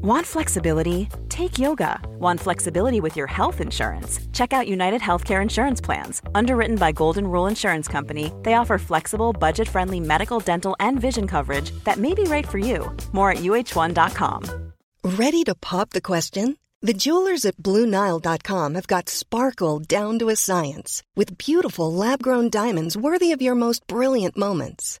Want flexibility? Take yoga. Want flexibility with your health insurance? Check out United Healthcare Insurance Plans. Underwritten by Golden Rule Insurance Company, they offer flexible, budget friendly medical, dental, and vision coverage that may be right for you. More at uh1.com. Ready to pop the question? The jewelers at BlueNile.com have got sparkle down to a science with beautiful lab grown diamonds worthy of your most brilliant moments.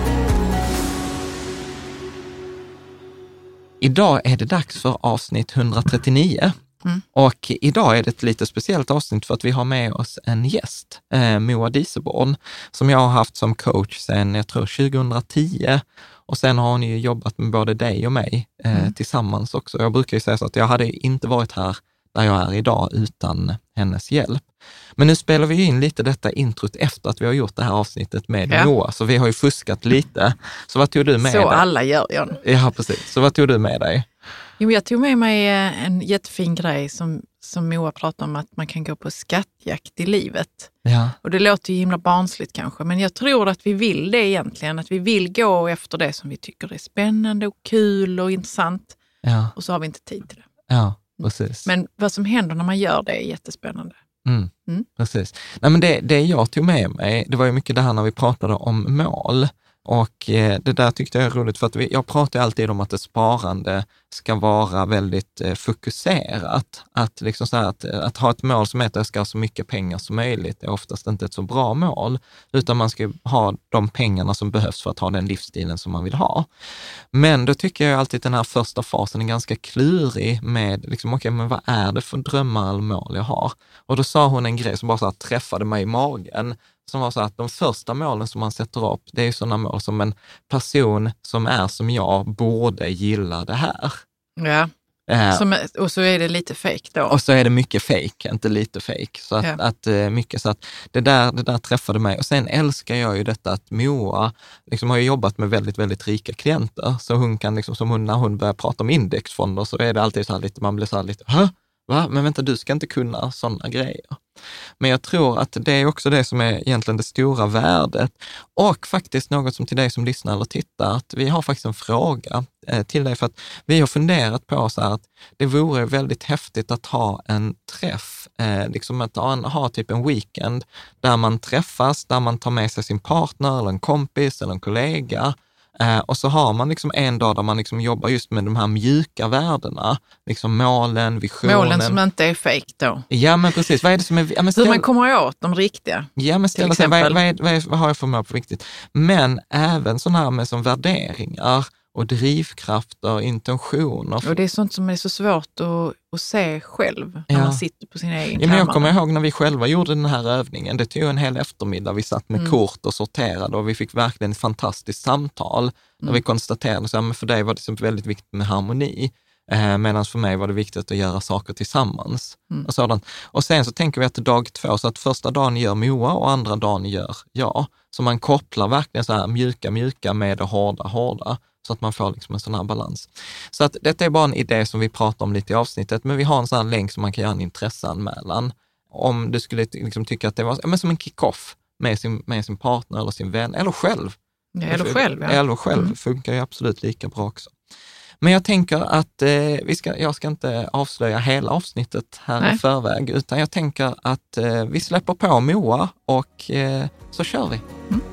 Idag är det dags för avsnitt 139. Mm. Och idag är det ett lite speciellt avsnitt för att vi har med oss en gäst, eh, Moa Dieseborn, som jag har haft som coach sedan, jag tror 2010. Och sen har hon ju jobbat med både dig och mig eh, mm. tillsammans också. Jag brukar ju säga så att jag hade inte varit här där jag är idag utan hennes hjälp. Men nu spelar vi in lite detta introt efter att vi har gjort det här avsnittet med ja. Moa, så vi har ju fuskat lite. Så vad tog du med så dig? Så alla gör, John. Ja, precis. Så vad tog du med dig? Jo, jag tog med mig eh, en jättefin grej som, som Moa pratade om, att man kan gå på skattjakt i livet. Ja. Och det låter ju himla barnsligt kanske, men jag tror att vi vill det egentligen. Att vi vill gå efter det som vi tycker är spännande och kul och intressant. Ja. Och så har vi inte tid till det. Ja, precis. Men vad som händer när man gör det är jättespännande. Mm, mm. Precis. Nej, men det, det jag tog med mig, det var ju mycket det här när vi pratade om mål. Och eh, det där tyckte jag är roligt för att vi, jag pratar alltid om att ett sparande ska vara väldigt eh, fokuserat. Att, liksom så att, eh, att ha ett mål som är att jag ska ha så mycket pengar som möjligt är oftast inte ett så bra mål, utan man ska ha de pengarna som behövs för att ha den livsstilen som man vill ha. Men då tycker jag alltid att den här första fasen är ganska klurig med, liksom, okay, men vad är det för drömmar eller mål jag har? Och då sa hon en grej som bara så träffade mig i magen som var så att de första målen som man sätter upp, det är sådana mål som en person som är som jag borde gilla det här. Ja. Uh, som, och så är det lite fejk då? Och så är det mycket fejk, inte lite fejk. Så att, ja. att, uh, mycket, så att det, där, det där träffade mig. Och sen älskar jag ju detta att Moa liksom har jobbat med väldigt, väldigt rika klienter. Så hon kan, liksom, som hon, när hon börjar prata om indexfonder så är det alltid så här lite, man blir så här lite, Hö? Va? Men vänta, du ska inte kunna sådana grejer. Men jag tror att det är också det som är egentligen det stora värdet. Och faktiskt något som till dig som lyssnar eller tittar, att vi har faktiskt en fråga eh, till dig för att vi har funderat på så här att det vore väldigt häftigt att ha en träff, eh, liksom att ha, ha typ en weekend där man träffas, där man tar med sig sin partner eller en kompis eller en kollega Eh, och så har man liksom en dag där man liksom jobbar just med de här mjuka värdena, liksom målen, visionen. Målen som inte är fejk då? Ja, men precis. Vad är det som är... Ja, ställ... Hur man kommer åt de riktiga? Ja, men ställa sig, vad, vad, vad, vad har jag för mål på riktigt? Men även sådana här med som värderingar och drivkrafter, intentioner. Och det är sånt som är så svårt att, att se själv när ja. man sitter på sin egen ja, men Jag kommer ihåg när vi själva gjorde den här övningen. Det tog en hel eftermiddag. Vi satt med mm. kort och sorterade och vi fick verkligen ett fantastiskt samtal. Mm. När vi konstaterade att för dig var det väldigt viktigt med harmoni. Eh, Medan för mig var det viktigt att göra saker tillsammans. Mm. Och, sådant. och sen så tänker vi att dag två, så att första dagen gör Moa och andra dagen gör jag. Så man kopplar verkligen så här mjuka, mjuka med det hårda, hårda så att man får liksom en sån här balans. Så att detta är bara en idé som vi pratar om lite i avsnittet, men vi har en sån här länk som man kan göra en intresseanmälan. Om du skulle liksom tycka att det var men som en kick-off med sin, med sin partner eller sin vän, eller själv. Ja, eller själv. Ja. Eller själv, mm. funkar ju absolut lika bra också. Men jag tänker att eh, vi ska, jag ska inte avslöja hela avsnittet här Nej. i förväg, utan jag tänker att eh, vi släpper på Moa och eh, så kör vi. Mm.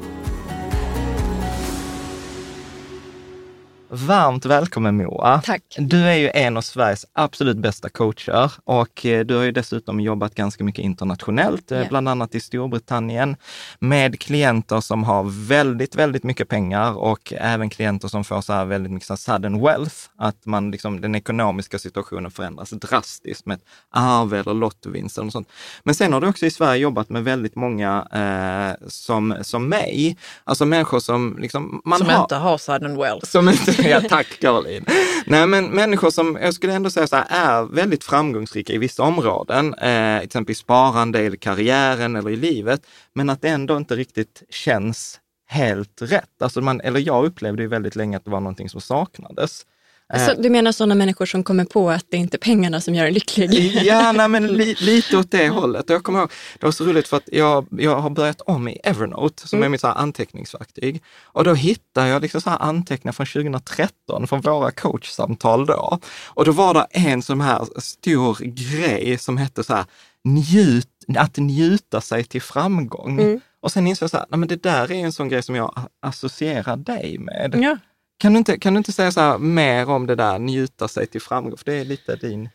Varmt välkommen Moa. Tack. Du är ju en av Sveriges absolut bästa coacher och eh, du har ju dessutom jobbat ganska mycket internationellt, yeah. bland annat i Storbritannien, med klienter som har väldigt, väldigt mycket pengar och även klienter som får så här väldigt mycket så sudden wealth, att man liksom, den ekonomiska situationen förändras drastiskt med arv eller lottovinst eller sånt. Men sen har du också i Sverige jobbat med väldigt många eh, som, som mig, alltså människor som liksom... Man som har, inte har sudden wealth. Som inte Ja, tack Caroline. Nej, men människor som jag skulle ändå säga så här, är väldigt framgångsrika i vissa områden, eh, till exempel i sparande, eller karriären eller i livet, men att det ändå inte riktigt känns helt rätt. Alltså man, eller jag upplevde ju väldigt länge att det var någonting som saknades. Alltså, du menar sådana människor som kommer på att det inte är pengarna som gör en lycklig? Ja, nej, men li, lite åt det hållet. Jag kommer ihåg, det var så roligt för att jag, jag har börjat om i Evernote, som mm. är mitt så anteckningsverktyg. Och då hittar jag liksom så här anteckningar från 2013, från våra coachsamtal då. Och då var det en sån här stor grej som hette så här, njut, att njuta sig till framgång. Mm. Och sen insåg jag så här, nej men det där är en sån grej som jag associerar dig med. Ja. Kan du inte, kan du inte säga så här, mer om det där, njuta sig till framgång? För det är lite din...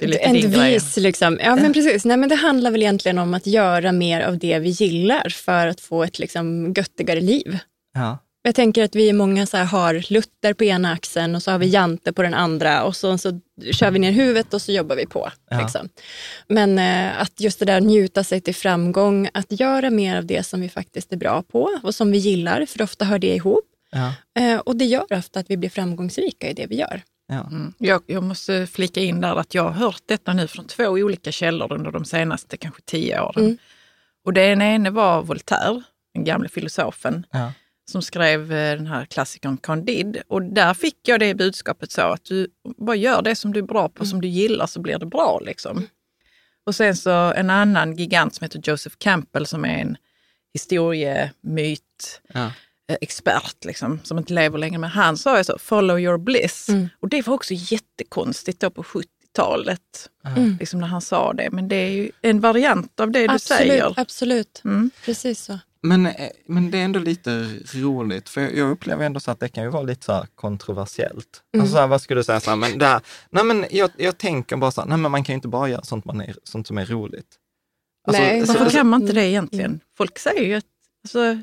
Det är lite en devis liksom. Ja men precis. Nej, men det handlar väl egentligen om att göra mer av det vi gillar för att få ett liksom, göttigare liv. Ja. Jag tänker att vi är många så här, har Luther på ena axeln och så har vi Jante på den andra och så, så kör vi ner huvudet och så jobbar vi på. Ja. Liksom. Men eh, att just det där njuta sig till framgång, att göra mer av det som vi faktiskt är bra på och som vi gillar, för ofta hör det ihop. Ja. Eh, och det gör ofta att vi blir framgångsrika i det vi gör. Ja. Mm. Jag, jag, måste flika in där att jag har hört detta nu från två olika källor under de senaste kanske tio åren. Mm. Och den ene var Voltaire, den gamle filosofen, ja. som skrev eh, den här klassikern Candide. Och där fick jag det budskapet så att du bara gör det som du är bra på, mm. som du gillar så blir det bra. liksom. Och sen så en annan gigant som heter Joseph Campbell som är en historiemyt. Ja. Expert liksom, som inte lever längre, men han sa ju så, follow your bliss. Mm. Och det var också jättekonstigt då på 70-talet, mm. liksom när han sa det. Men det är ju en variant av det absolut, du säger. Absolut, mm. precis så. Men, eh, men det är ändå lite roligt, för jag upplever ändå så att det kan ju vara lite så kontroversiellt. Mm. Alltså så här, vad skulle du säga, så här, men, där, nej men jag, jag tänker bara så här, nej men man kan ju inte bara göra sånt, man är, sånt som är roligt. Alltså, nej, varför kan man inte det egentligen? Mm. Folk säger ju att alltså,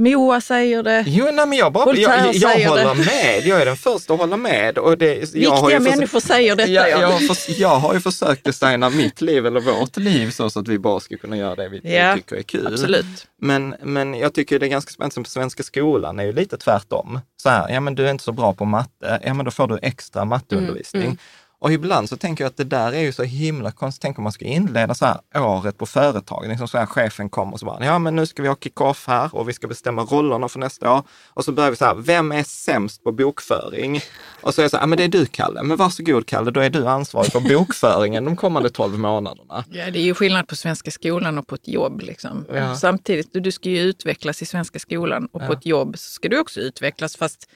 Moa säger det. Jo, nej, men jag, bara, jag, jag, jag håller det. med. Jag är den första att hålla med. Och det, Viktiga har människor säger detta. Jag, jag, har för, jag har ju försökt designa mitt liv eller vårt liv så, så att vi bara ska kunna göra det vi ja, tycker är kul. Absolut. Men, men jag tycker det är ganska spännande, som på Svenska skolan är ju lite tvärtom. Så här, ja men du är inte så bra på matte, ja men då får du extra matteundervisning. Mm, mm. Och ibland så tänker jag att det där är ju så himla konstigt. Tänk om man ska inleda så här året på företaget. Liksom så här, chefen kommer och så bara, ja men nu ska vi ha kick-off här och vi ska bestämma rollerna för nästa år. Och så börjar vi så här, vem är sämst på bokföring? Och så är jag så här, ja men det är du Kalle. Men varsågod Kalle, då är du ansvarig för bokföringen de kommande tolv månaderna. Ja, det är ju skillnad på Svenska skolan och på ett jobb. Liksom. Ja. Samtidigt, du ska ju utvecklas i Svenska skolan och ja. på ett jobb ska du också utvecklas. Fast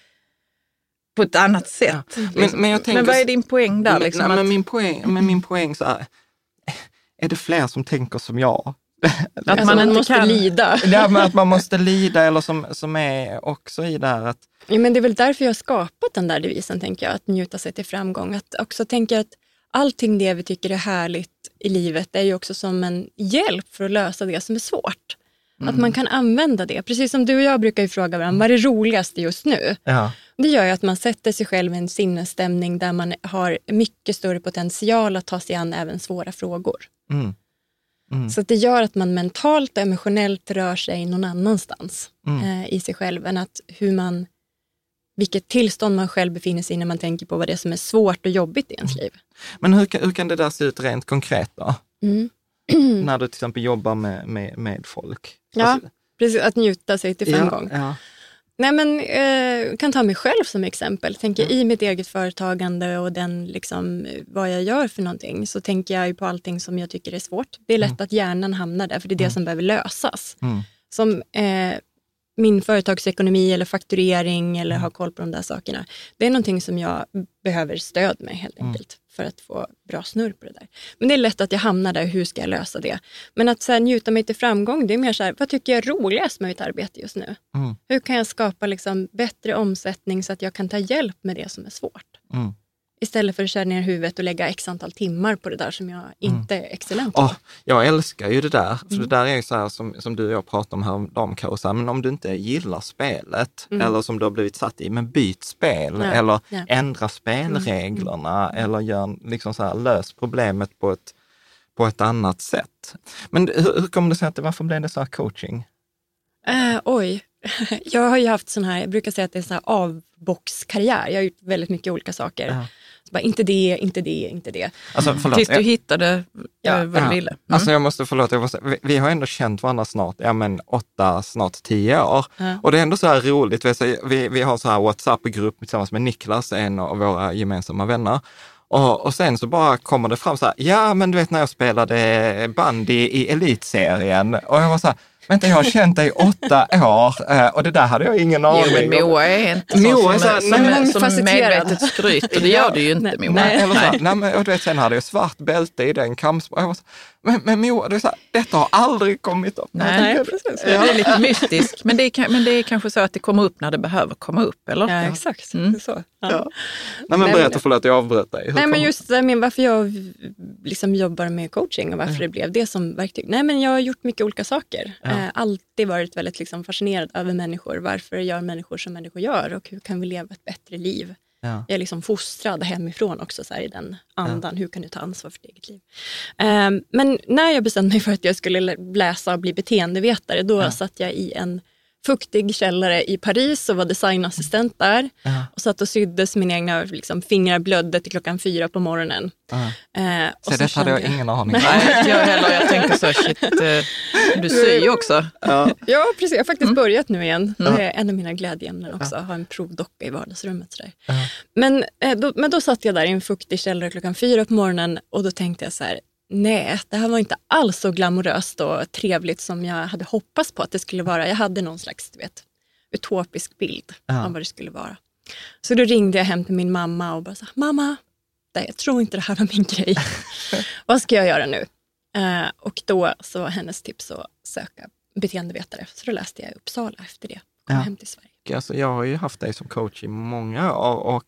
på ett annat sätt. Ja. Men, liksom. men, jag tänker, men vad är din poäng där? Liksom, nej, att... men, min poäng, men min poäng så här, är det fler som tänker som jag? Att man alltså, inte måste kan... lida. Ja, men att man måste lida eller som, som är också i det här att... Ja, men det är väl därför jag har skapat den där devisen, tänker jag, att njuta sig till framgång. Att också tänka att allting det vi tycker är härligt i livet är ju också som en hjälp för att lösa det som är svårt. Mm. Att man kan använda det. Precis som du och jag brukar fråga varandra, vad är det roligaste just nu? Ja. Det gör ju att man sätter sig själv i en sinnesstämning där man har mycket större potential att ta sig an även svåra frågor. Mm. Mm. Så det gör att man mentalt och emotionellt rör sig någon annanstans mm. eh, i sig själv än att hur man, vilket tillstånd man själv befinner sig i när man tänker på vad det är som är svårt och jobbigt i ens mm. liv. Men hur, hur kan det där se ut rent konkret då? Mm. när du till exempel jobbar med, med, med folk? Ja, alltså, precis. Att njuta sig till framgång. Ja, ja. Nej, men, eh, kan ta mig själv som exempel. Tänker mm. I mitt eget företagande och den, liksom, vad jag gör för någonting så tänker jag på allting som jag tycker är svårt. Det är lätt mm. att hjärnan hamnar där, för det är det mm. som behöver lösas. Mm. Som, eh, min företagsekonomi eller fakturering eller ha koll på de där sakerna. Det är någonting som jag behöver stöd med helt enkelt för att få bra snurr på det där. Men det är lätt att jag hamnar där, hur ska jag lösa det? Men att så här, njuta mig till framgång, det är mer så här, vad tycker jag är roligast med mitt arbete just nu? Mm. Hur kan jag skapa liksom bättre omsättning så att jag kan ta hjälp med det som är svårt? Mm. Istället för att köra ner huvudet och lägga x antal timmar på det där som jag inte är excellent på. Åh, jag älskar ju det där, för Mm. det där är ju så här som, som du och jag pratade om häromdagen Karo, men om du inte gillar spelet eller som du har blivit satt i, men byt spel Mm. Ja, eller ja. Mm. ändra spelreglerna eller gör, liksom så här, lös problemet på ett, på ett annat sätt. Men hur, hur kommer det sig att det, varför blev det så här coaching? Eh, oj, jag har ju haft sån här, jag brukar säga att det är sån här avboxkarriär. Jag har gjort väldigt mycket olika saker. Så bara, inte det, inte det, inte det. Alltså, förlåt, Tills du jag- hittade Ja, eh, vad Ja. du ville. Mm. Alltså jag måste, förlåt, jag måste, vi, vi har ändå känt varandra snart, ja men åtta, snart tio år. Ja. Och det är ändå så här roligt, vi, vi har så här WhatsApp-grupp tillsammans med Niklas, en av våra gemensamma vänner. Och, och sen så bara kommer det fram så här, ja men du vet när jag spelade bandy i elitserien. Och jag var så här, vänta jag har känt dig i åtta år eh, och det där hade jag ingen aning Jo, men om. Moa är inte Moa sån är så som, nej, som, men- som medvetet skryter. Det gör du ju inte Moa. nej. Eller så nej, men, och du vet, sen hade jag svart bälte i den kampsporten. Jag var så, Men, men Moa, det så här, detta har aldrig kommit upp. Nej, precis. Det är lite mystiskt, men det, är, men det är kanske så att det kommer upp när det behöver komma upp, eller? Ja, exakt. Mm. Det är Så. Ja. Ja. Nej men berätta, men- förlåt jag avbröt dig. Hur Nej, men just det där med varför jag liksom jobbar med coaching och varför det blev det som verktyg. Nej, men jag har gjort mycket olika saker. Ja. Eh, alltid varit väldigt liksom fascinerad över människor. Varför gör människor som människor gör och hur kan vi leva ett bättre liv? Ja. Jag är liksom fostrad hemifrån också så här, i den andan. Hur kan du ta ansvar för ditt eget liv? Ehm, men när jag bestämde mig för att jag skulle lä- läsa och bli beteendevetare, då satt jag i en fuktig källare i Paris och var designassistent där. Ja. Och satt och sydde så mina egna liksom, fingrar blödde till klockan fyra på morgonen. Ja. Eh, Så så det hade jag ingen aning om. Nej, inte jag heller. Jag tänker så, shit, eh, du syr ju också. Ja. Ja, precis. Jag har faktiskt Mm. börjat nu igen. Det är en av mina glädjeämnen också, att ha en provdocka i vardagsrummet. Sådär. Ja. Men, eh, då, men då satt jag där i en fuktig källare klockan fyra på morgonen och då tänkte jag så här, nej, det här var inte alls så glamoröst och trevligt som jag hade hoppats på att det skulle vara. Jag hade någon slags du vet, utopisk bild Ja. av vad det skulle vara. Så då ringde jag hem till min mamma och bara här, mamma, nej, jag tror inte det här var min grej. vad ska jag göra nu? Eh, och då så var hennes tips att söka beteendevetare. Så då läste jag i Uppsala efter det. Kom Ja. hem till Sverige. Alltså, jag har ju haft dig som coach i många år och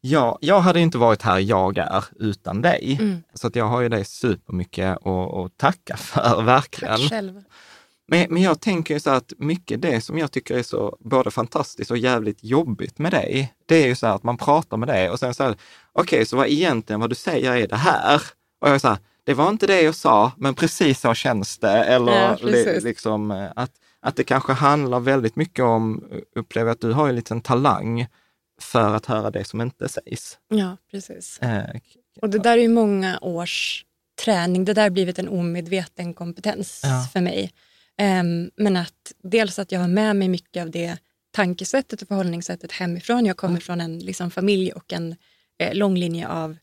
jag, jag hade inte varit här jag är utan dig. Mm. Så att jag har ju dig supermycket att, att tacka för, verkligen. Tack själv. Men, men jag tänker ju så att mycket det som jag tycker är så både fantastiskt och jävligt jobbigt med dig, det är ju så här att man pratar med dig och sen så här, okej, så vad egentligen vad du säger är det här. Och jag är så här, det var inte det jag sa, men precis så känns det. Eller Ja, li, liksom eh, att, att det kanske handlar väldigt mycket om, upplever jag att du har en liten talang för att höra det som inte sägs. Ja, precis. Eh, Och det där är ju många års träning. Det där har blivit en omedveten kompetens Ja. för mig. Ehm, men att dels att jag har med mig mycket av det tankesättet och förhållningssättet hemifrån. Jag kommer från en liksom, familj och en eh, lång linje av eh,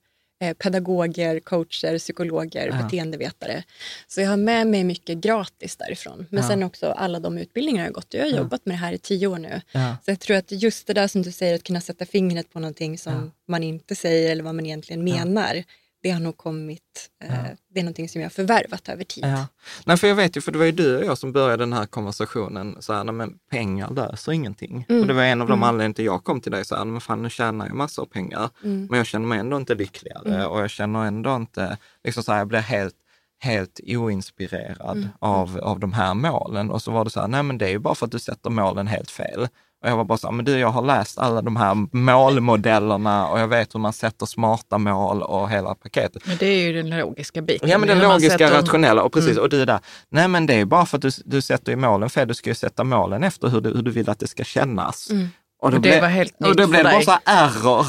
pedagoger, coacher, psykologer, Ja. beteendevetare. Så jag har med mig mycket gratis därifrån. Men Ja. sen också alla de utbildningar jag har gått. Jag har Ja. jobbat med det här i tio år nu. Så jag tror att just det där som du säger, att kunna sätta fingret på någonting som man inte säger eller vad man egentligen menar, det har nog kommit, eh, Ja. det är någonting som jag har förvärvat över tid. Ja. Nej, för jag vet ju, för det var ju du och jag som började den här konversationen, så här, nej, men pengar löser ingenting. Mm. Och det var en av de Mm. anledningarna till jag kom till dig, så här, men fan nu tjänar jag massor av pengar, Mm. men jag känner mig ändå inte lyckligare Mm. och jag känner ändå inte, liksom så här, jag blir helt, helt oinspirerad Mm. av, av de här målen. Och så var det så här, nej men det är ju bara för att du sätter målen helt fel. Och jag var bara så här, men du jag har läst alla de här målmodellerna och jag vet hur man sätter smarta mål och hela paketet. Men det är ju den logiska biten. Ja, men den logiska, sätter- rationella. Och precis, Mm. och du är där. Nej, men det är bara för att du, du sätter ju målen fel. Du ska ju sätta målen efter hur du, hur du vill att det ska kännas. Mm. Och, då Och det blev- var helt och nytt då för blev det bara så här error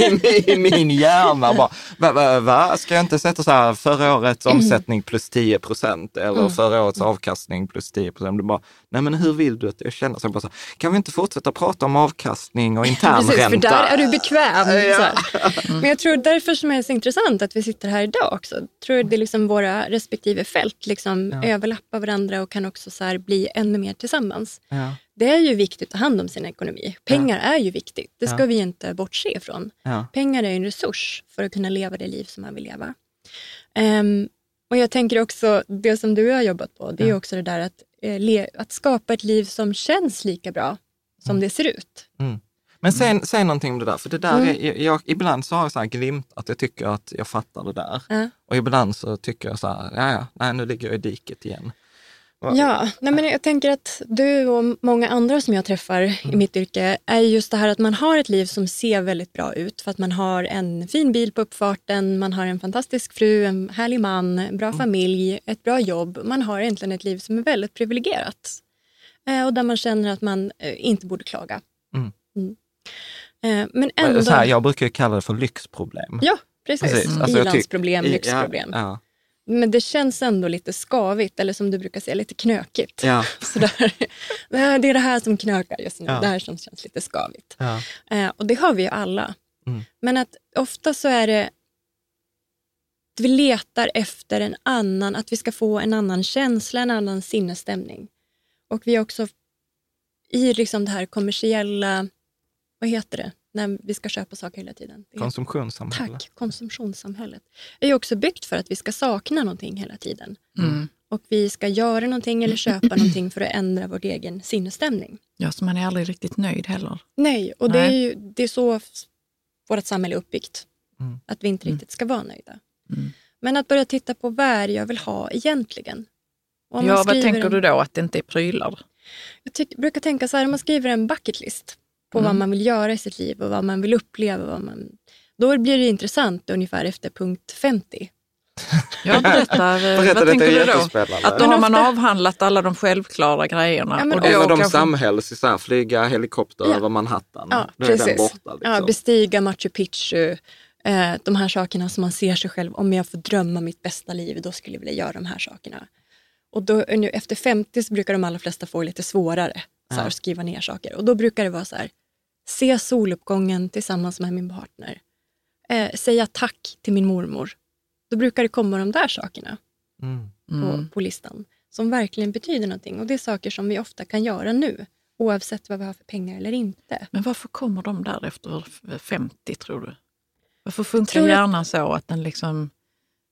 i, min- i min hjärna. Bara, va, va, va? Ska jag inte sätta så här förra årets omsättning plus 10 procent eller Mm. förra årets avkastning plus 10 procent? Nej men hur vill du att jag känner? Så jag bara så kan vi inte fortsätta prata om avkastning och internränta? Precis, för där är du bekväm. Ja. Här. Men jag tror därför som är så intressant att vi sitter här idag också. Jag tror det är liksom våra respektive fält liksom Ja. överlappar varandra och kan också så bli ännu mer tillsammans. Ja. Det är ju viktigt att ta hand om sin ekonomi. Pengar är ju viktigt, det ska Ja. vi inte bortse ifrån. Ja. Pengar är en resurs för att kunna leva det liv som man vill leva. Ehm, och jag tänker också, det som du har jobbat på, det är Ja. också det där att, eh, att skapa ett liv som känns lika bra som Mm. det ser ut. Men säg, säg någonting om det där, för det där Mm. är, jag, jag, ibland så har jag så här glimt att jag tycker att jag fattar det där. Ja. Och ibland så tycker jag så här, ja ja, nej nu ligger jag i diket igen. Ja, nej men jag tänker att du och många andra som jag träffar i mitt yrke är just det här att man har ett liv som ser väldigt bra ut för att man har en fin bil på uppfarten, man har en fantastisk fru, en härlig man, bra familj, ett bra jobb. Man har egentligen ett liv som är väldigt privilegierat eh, och där man känner att man eh, inte borde klaga. Mm. Mm. Eh, men ändå... Så här, jag brukar kalla det för lyxproblem. Ja, precis. Precis. Alltså, Ilandsproblem, lyxproblem. Ja, Men det känns ändå lite skavigt, eller som du brukar säga, lite knökigt. ja, Sådär. Det är det här som knökar just nu, Ja. det här som känns lite skavigt. ja. Eh, och det har vi ju alla. Mm. Men att ofta så är det att vi letar efter en annan, att vi ska få en annan känsla, en annan sinnesstämning. Och vi är också i liksom det här kommersiella, vad heter det, när vi ska köpa saker hela tiden. Det är- Konsumtionssamhälle. Tack, konsumtionssamhället. är ju också byggt för att vi ska sakna någonting hela tiden. Mm. Och vi ska göra någonting eller köpa någonting för att ändra vår egen sinnesstämning. Ja, så man är aldrig riktigt nöjd heller. Nej, och det är Nej. ju det är så vårt samhälle är uppbyggt. Mm. Att vi inte Mm. riktigt ska vara nöjda. Mm. Men att börja titta på vad är det jag vill ha egentligen. Ja, vad tänker en, du då? Att det inte är prylar? Jag tyck, brukar tänka så här, om man skriver en bucket på vad Mm. man vill göra i sitt liv och vad man vill uppleva. Vad man, då blir det intressant ungefär efter punkt 50. Ja, berätta. eh, Berätta, vad tänker är du då? Att då har man avhandlat alla de självklara grejerna. Ja, men och då men de kanske- samhälls, så här, flyga helikopter Ja. över Manhattan. Ja, Då är den precis. borta. Liksom. Ja, bestiga Machu Picchu. Eh, de här sakerna som man ser sig själv, om jag får drömma mitt bästa liv, då skulle jag vilja göra de här sakerna. Och då, nu, efter 50 så brukar de allra flesta få lite svårare så här, skriva ner saker. Och då brukar det vara så här, se soluppgången tillsammans med min partner. Eh, säga tack till min mormor. Då brukar det komma de där sakerna Mm. på, Mm. på listan som verkligen betyder någonting. Och det är saker som vi ofta kan göra nu, oavsett vad vi har för pengar eller inte. Men varför kommer de där efter 50 tror du? Varför funkar Tror att- hjärnan så att den liksom,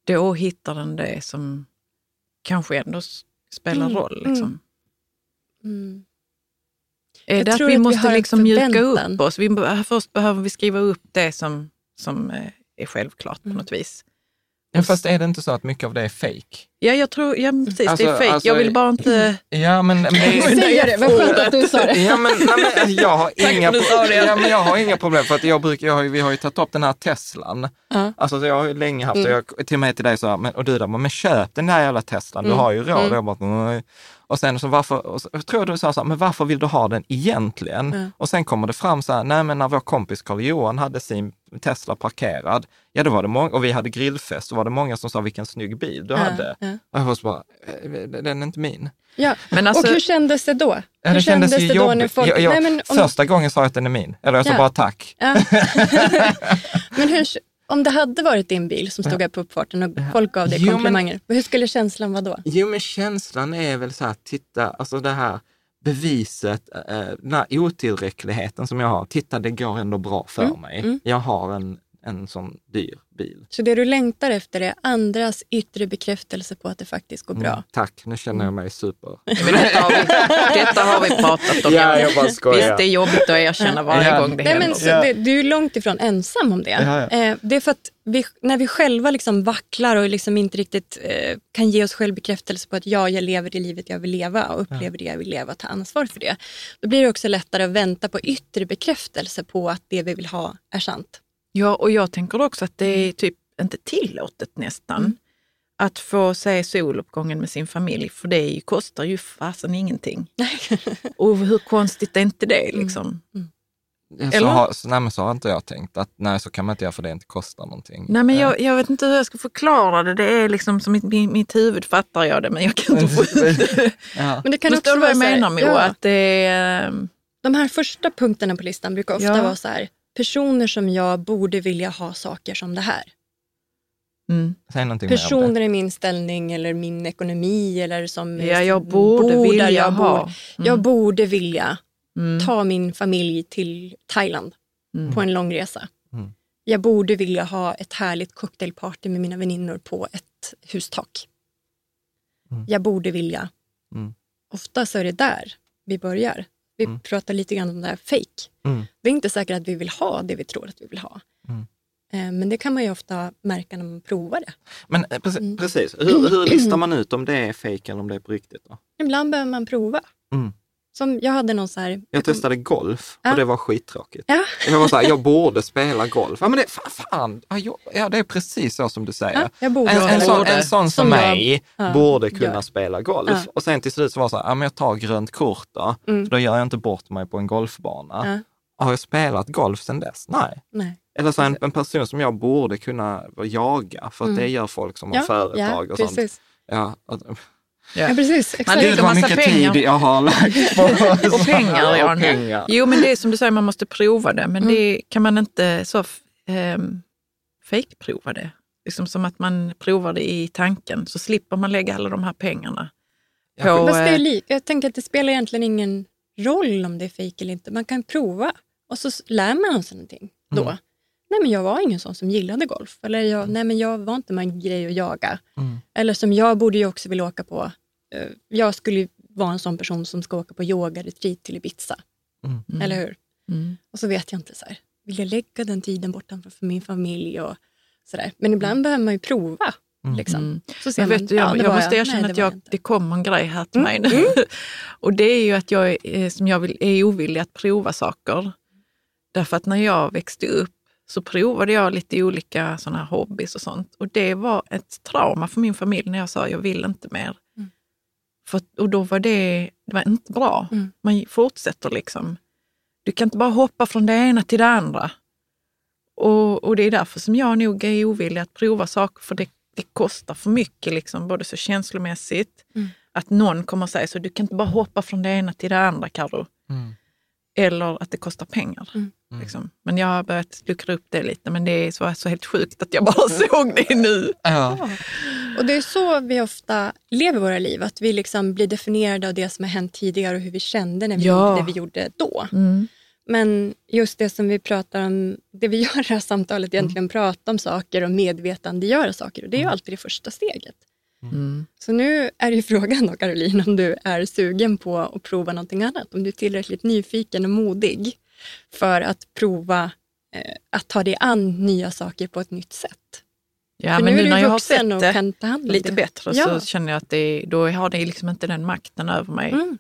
då hittar den det som kanske ändå spelar Mm, roll? Liksom. Är det att vi att vi måste en liksom mjuka upp oss? Vi, först behöver vi skriva upp det som, som eh, är självklart på Mm. något vis. Ja, fast är det inte så att mycket av det är fake? Ja, jag tror, ja precis, det Alltså- är fejk. alltså- jag vill bara inte... Ja, men, men det. Säger det, vad skönt att du sa det. Ja, men, nej, men jag har inga för att du sa det. Ja, men jag har inga problem för att jag brukar, jag har, vi har ju tagit upp den här Teslan. Ja. Alltså så jag har ju länge haft, Mm. och jag, till och med till dig så här, men, och du där, men köp den där jävla Teslan, du Mm. har ju råd. Mm. Och, jag bara, "Nej." och sen så varför, och så, jag tror du sa så här, men varför vill du ha den egentligen? Ja. Och sen kommer det fram så här, nej men när vår kompis Carl Johan hade sin Tesla parkerad, ja då var det många, och vi hade grillfest, så var det många som sa vilken snygg bil du hade. Ja, Och jag var så bara, "Eh, den är inte min. ja. Men alltså, och hur kändes det då? Ja, hur det kändes ju det då när folk... Jag, jag, Nej, men om, Första gången sa jag att den är min, eller jag sa Ja. bara tack. ja. men hur, om det hade varit din bil som stod här på uppfarten och folk gav dig Jo, men- komplimanger, hur skulle känslan vara då? Jo, men känslan är väl så här, titta, alltså det här beviset, eh, den här otillräckligheten som jag har. Titta, det går ändå bra för Mm, mig. mm. Jag har en, en sån dyr bil. Så det du längtar efter är andras yttre bekräftelse på att det faktiskt går bra. Mm, tack, nu känner jag mig super. men detta, har vi, detta har vi pratat om. Ja, jag bara skojar. Visst, det är jobbigt att erkänna varje Ja. gång det Nej, händer. men så Ja. det, du är långt ifrån ensam om det. Ja, ja. Eh, det är för att vi, när vi själva liksom vacklar och liksom inte riktigt eh, kan ge oss själv bekräftelse på att ja, jag lever det livet jag vill leva och upplever det jag vill leva och ta ansvar för det. Då blir det också lättare att vänta på yttre bekräftelse på att det vi vill ha är sant. Ja, och jag tänker också att det är typ inte tillåtet nästan Mm. att få se soluppgången med sin familj, för det kostar ju fasen ingenting. och hur konstigt är inte det liksom? Så Eller? har, så, nej, men så har inte jag tänkt, att nej, så kan man inte göra för det inte kostar någonting. Nej, men Eh, jag, jag vet inte hur jag ska förklara det. Det är liksom som mitt, mitt huvud fattar jag det, men jag kan inte få ut det. ja. Men det kan Förstår också du vad jag så menar Moa? ja, Att det är, ehm, De här första punkterna på listan brukar ofta Ja. vara så här, personer som jag borde vilja ha saker som det här. Mm. Säg någonting mer om personer i min ställning eller min ekonomi eller som Ja, jag borde bor vilja jag ha. bor. Jag borde vilja Mm. ta min familj till Thailand Mm. på en lång resa. Mm. Jag borde vilja ha ett härligt cocktailparty med mina väninnor på ett hustak. Mm. Jag borde vilja. Mm. Ofta så är det där vi börjar. Vi Mm. pratar lite grann om det här fake. Mm. Det är inte säkert att vi vill ha det vi tror att vi vill ha. Mm. Eh, Men det kan man ju ofta märka när man provar det. Men eh, precis, Mm. precis. Hur, hur listar man ut om det är fejk eller om det är på riktigt? Då? Ibland behöver man prova. Som jag hade någon så här... Jag testade golf Ja. och det var skittråkigt. Ja. Jag var så här, jag borde spela golf. Ja, men det, fan, fan. Ja, jag, det är precis så som du säger. Ja, jag En, en, sån, en sån som, Som jag- mig ja, borde kunna gör. spela golf. Och sen till slut så var det så här, ja, men jag tar grönt kort då, Mm. för då gör jag inte bort mig på en golfbana. Har jag spelat golf sedan dess? Nej. Nej. Eller så en, en person som jag borde kunna jaga, för att Mm. det gör folk som har företag och sånt. precis. Ja, och, Ja, precis. Man lägger massa mycket pengar. tid jag har lagt på Och pengar, och pengar. Jo, men det är som du säger, man måste prova det. Men Mm. det kan man inte så um, fake-prova det. Liksom som att man provar det i tanken, så slipper man lägga alla de här pengarna. Ja, på, Fast det är eh, jag tänker att det spelar egentligen ingen roll om det är fejk eller inte. Man kan prova och så lär man sig någonting då. Mm. Nej, men jag var ingen sån som gillade golf. Eller jag, nej, men jag var inte min grej att jaga. Mm. Eller som jag borde ju också vilja åka på. eh, Jag skulle ju vara en sån person som ska åka på yogaretreat till Ibiza. Mm. Eller hur? Mm. Och så vet jag inte, så här, vill jag lägga den tiden bortanför för min familj? Och sådär. Men ibland behöver man ju prova. Mm. Liksom. Mm. Så ser Jag, man, vet, jag, ja, jag måste jag. erkänna Nej, att jag, det kom en grej här till Mm. mig nu. och det är ju att jag är, som jag vill, är ovillig att prova saker. Därför att när jag växte upp så provade jag lite olika såna här hobbys och sånt. Och det var ett trauma för min familj när jag sa jag vill inte mer. Mm. För, och då var det, det var inte bra. Mm. Man fortsätter liksom. Du kan inte bara hoppa från det ena till det andra. Och, och det är därför som jag nog är ovillig att prova saker, för det, det kostar för mycket, liksom, både så känslomässigt, Mm. att någon kommer säga så, du kan inte bara hoppa från det ena till det andra, Karo. Mm. Eller att det kostar pengar. Mm. Liksom. Men jag har börjat luckra upp det lite, men det är så, så helt sjukt att jag bara såg det nu. Ja. Och det är så vi ofta lever våra liv, att vi liksom blir definierade av det som har hänt tidigare och hur vi kände när vi Ja. gjorde det vi gjorde då. Mm. Men just det som vi pratar om, det vi gör i det här samtalet, egentligen prata om saker och medvetandegöra saker. Och det är ju alltid det första steget. Mm. Så nu är ju frågan då Caroline, om du är sugen på att prova någonting annat. Om du är tillräckligt nyfiken och modig för att prova eh, att ta dig an nya saker på ett nytt sätt. Ja, för men nu är nu du när jag har sett och det kan ta hand om lite det. bättre Ja. så känner jag att det, då har det liksom inte den makten över mig Mm.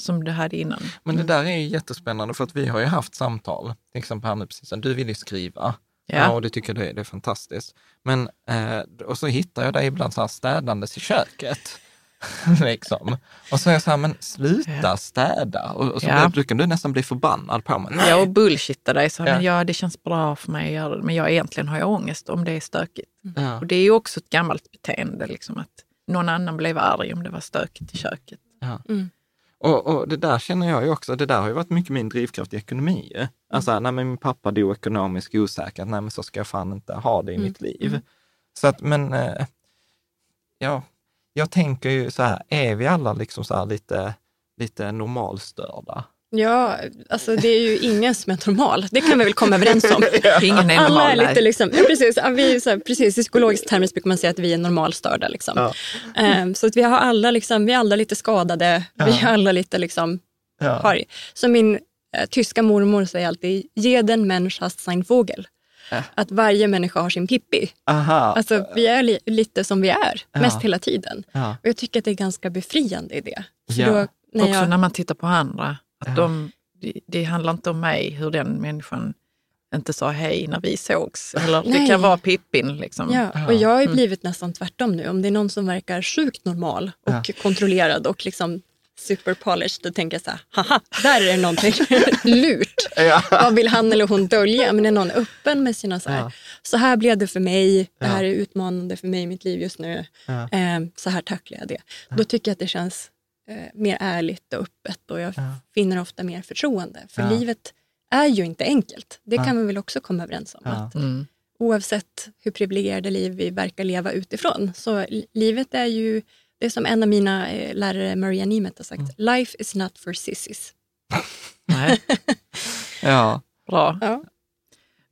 som det hade innan. Men det där är ju jättespännande för att vi har ju haft samtal, till exempel här nu precis, du vill ju skriva. Ja. Ja. och det tycker det är, det är fantastiskt. Men, eh, och så hittar jag dig ibland så här städandes i köket. liksom. Och så är jag så här, men sluta städa. Och, och så Ja. blir, kan du nästan bli förbannad på mig. Nej. Ja, och bullshitta dig. Så, Ja. Men ja, det känns bra för mig att göra det. Men jag, egentligen har jag ångest om det är stökigt. Ja. Och det är ju också ett gammalt beteende, liksom, att någon annan blev arg om det var stökigt i köket. Ja. Mm. Och, och det där känner jag ju också, det där har ju varit mycket min drivkraft i ekonomi. ju. Alltså, när min pappa dog ekonomiskt osäker, nej men så ska jag fan inte ha det i Mm. mitt liv. Så att, men, eh, ja, jag tänker ju så här, är vi alla liksom så här lite, lite normalstörda? Ja, alltså det är ju ingen som är normal. Det kan vi väl komma överens om. Ingen är Alla normal. är lite nej. liksom, ja, precis, ja, vi är så här, precis, i psykologisk termer brukar man säga att vi är normalstörda. Liksom. Ja. Ehm, så att vi, har alla liksom, vi är alla lite skadade, vi är alla lite liksom, Ja. har, Som min eh, tyska mormor säger alltid, ge den människas sein Vogel. Att varje människa har sin Pippi. Aha. Alltså, vi är li, lite som vi är, Ja. mest hela tiden. ja. Och jag tycker att det är ganska befriande i det. Ja. då, när Också jag, när man tittar på andra. Att Ja. de, det, det handlar inte om mig, hur den människan inte sa hej när vi sågs. Eller det kan vara Pippin. Liksom. Ja, och jag har ju Mm. blivit nästan tvärtom nu. Om det är någon som verkar sjukt normal och Ja. kontrollerad och liksom super polished, då tänker jag så här, haha, där är det någonting lurt. Ja. Vad vill han eller hon dölja? Men är någon öppen med sina så här, Ja. så här blev det för mig, det här är utmanande för mig i mitt liv just nu, Ja. eh, så här tacklar jag det. Då tycker jag att det känns eh, mer ärligt och öppet och jag Ja. finner ofta mer förtroende. För Ja. livet är ju inte enkelt. Det Ja. kan vi väl också komma överens om. Ja. Att, Mm. oavsett hur privilegierade liv vi verkar leva utifrån. Så livet är ju, det är som en av mina eh, lärare, Maria Niemet, har sagt, mm. life is not for sissies. Nej. ja. Bra. Ja.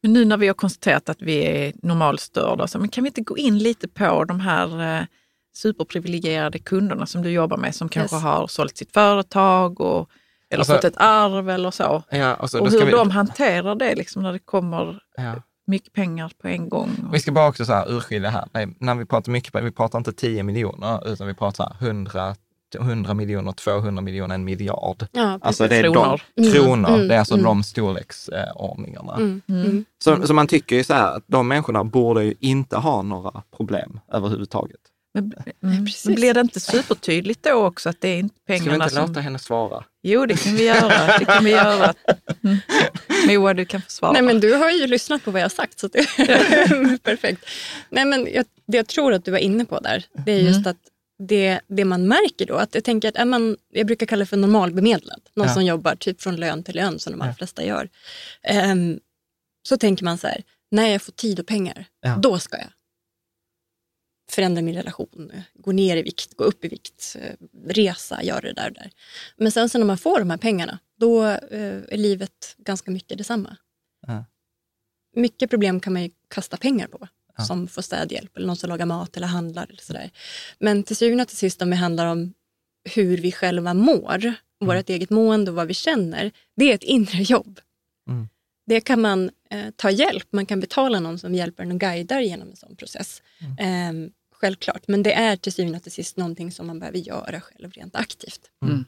Men nu när vi har konstaterat att vi är normalstörda, så men kan vi inte gå in lite på de här eh, superprivilegierade kunderna som du jobbar med som kanske yes. har sålt sitt företag och, eller alltså, fått ett arv eller så. Ja, alltså, och hur vi... de hanterar det liksom när det kommer ja. Mycket pengar på en gång. Vi ska bara också så här urskilja här, Nej, när vi pratar mycket, vi pratar inte 10 miljoner utan vi pratar 100 100 miljoner, 200 miljoner, en miljard. Ja, alltså det är kronor. De, kronor, mm, det är alltså mm. de storleksordningarna. Mm, mm, så, mm. så man tycker ju så här att de människorna borde ju inte ha några problem överhuvudtaget. Men, mm. men blir det inte supertydligt då också att det är inte pengarna som... Ska vi inte som... låta henne svara? Jo, det kan vi göra. Det kan vi göra. Mm. Moa, du kan få svara. Nej, men du har ju lyssnat på vad jag har sagt, så det är perfekt. Nej, men jag, det jag tror att du var inne på där, det är just mm. att det, det man märker då, att jag tänker att är man, jag brukar kalla det för normalbemedlad, någon ja. som jobbar typ från lön till lön som de allra flesta gör. Um, så tänker man så här, när jag får tid och pengar, ja. då ska jag förändra min relation, gå ner i vikt, gå upp i vikt, eh, resa, göra det där och där. Men sen så när man får de här pengarna, då eh, är livet ganska mycket detsamma. Ja. Mycket problem kan man ju kasta pengar på, ja. som får städhjälp eller någon som lagar mat eller handlar. Eller sådär. Men till syvende och till sist om det handlar om hur vi själva mår, mm. vårt eget mående och vad vi känner, det är ett inre jobb. Mm. Det kan man eh, ta hjälp, man kan betala någon som hjälper en och guidar genom en sån process. Mm. Eh, självklart, men det är till syvende och till sist någonting som man behöver göra själv rent aktivt. Mm. mm.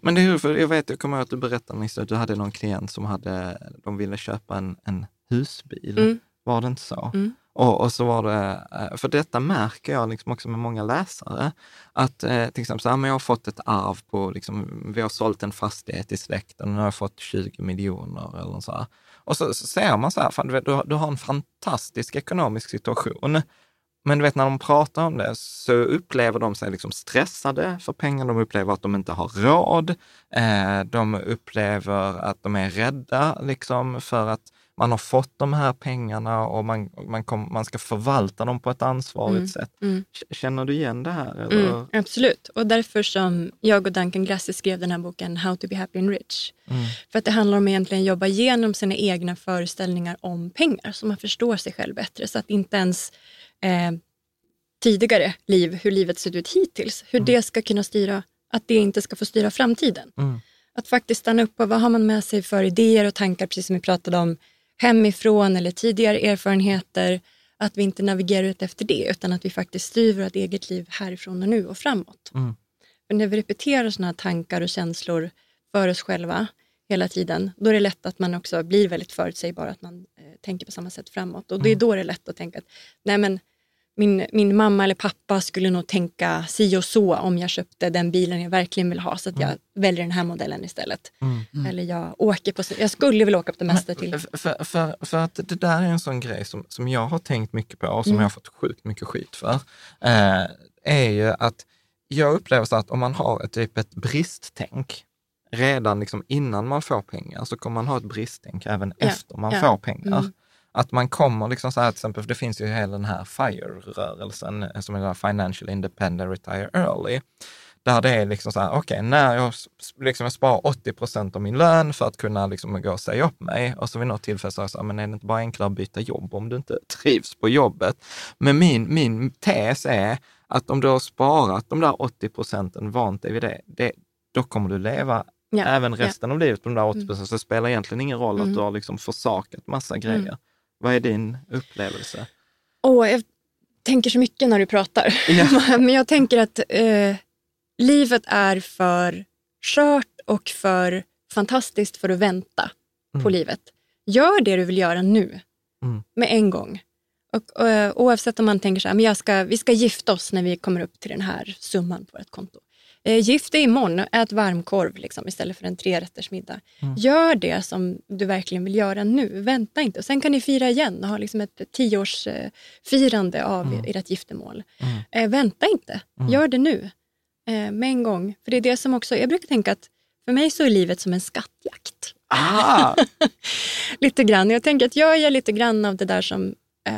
Men det är för jag vet, jag kommer ihåg att du berättade nyss att du hade någon klient som hade, de ville köpa en, en husbil. Mm. Var det inte så? Mm. Och, och, så var det, eh, för detta märker jag liksom också med många läsare, att eh, till exempel så här, men jag har fått ett arv på, liksom, vi har sålt en fastighet i släkten och nu har jag fått 20 miljoner eller så här. Och så, så ser man så här, fan, du, du har en fantastisk ekonomisk situation, men du vet när de pratar om det så upplever de sig liksom stressade för pengar. De upplever att de inte har råd. Eh, de upplever att de är rädda liksom för att man har fått de här pengarna och man, man, kom, man ska förvalta dem på ett ansvarigt mm, sätt. Mm. Känner du igen det här? Mm, absolut, och därför som jag och Duncan Grassi skrev den här boken How to be happy and rich. Mm. För att det handlar om egentligen att jobba igenom sina egna föreställningar om pengar så man förstår sig själv bättre. Så att inte ens eh, tidigare liv, hur livet sett ut hittills, hur mm. det ska kunna styra, att det inte ska få styra framtiden. Mm. Att faktiskt stanna upp och vad har man med sig för idéer och tankar, precis som vi pratade om, hemifrån eller tidigare erfarenheter, att vi inte navigerar ut efter det, utan att vi faktiskt styr vårt eget liv härifrån och nu och framåt. Mm. För när vi repeterar sådana här tankar och känslor för oss själva hela tiden, då är det lätt att man också blir väldigt förutsägbar, att man eh, tänker på samma sätt framåt. Och det är mm. då det är lätt att tänka att nej men, min, min mamma eller pappa skulle nog tänka si och så om jag köpte den bilen jag verkligen vill ha så att jag mm. väljer den här modellen istället. Mm. Mm. Eller jag åker på, jag skulle vilja åka på det mesta till. För, för, för att det där är en sån grej som, som jag har tänkt mycket på och som mm. jag har fått sjukt mycket skit för. Eh, är ju att jag upplever så att om man har ett, typ ett bristtänk redan liksom innan man får pengar så kommer man ha ett bristtänk även ja. efter man ja. får pengar. Mm. Att man kommer liksom så här, till exempel, för det finns ju hela den här FIRE-rörelsen eh, som är Financial Independent Retire Early. Där det är liksom så här, okej, okay, när jag, liksom jag sparar 80 procent av min lön för att kunna liksom gå och säga upp mig och så vid något tillfälle så, så men är det inte bara enklare att byta jobb om du inte trivs på jobbet? Men min, min tes är att om du har sparat de där 80 procenten, vant dig vid det, det då kommer du leva ja, även resten ja. av livet på de där 80 procenten. Mm. Så det spelar egentligen ingen roll mm. att du har liksom försakat massa grejer. Mm. Vad är din upplevelse? Oh, jag tänker så mycket när du pratar. Ja. Men jag tänker att eh, livet är för skört och för fantastiskt för att vänta mm. på livet. Gör det du vill göra nu, mm. med en gång. Och, och, eh, oavsett om man tänker så här, men jag ska, vi ska gifta oss när vi kommer upp till den här summan på ett konto. Eh, gift dig imorgon och ät varmkorv liksom, istället för en trerättersmiddag. Mm. Gör det som du verkligen vill göra nu. Vänta inte. Och sen kan ni fira igen och ha liksom ett tioårsfirande av mm. ert giftermål. Mm. Eh, vänta inte. Mm. Gör det nu. Eh, med en gång. För det är det som också, jag brukar tänka att för mig så är livet som en skattjakt. Ah. lite grann. Jag tänker att jag gör lite grann av det där som eh,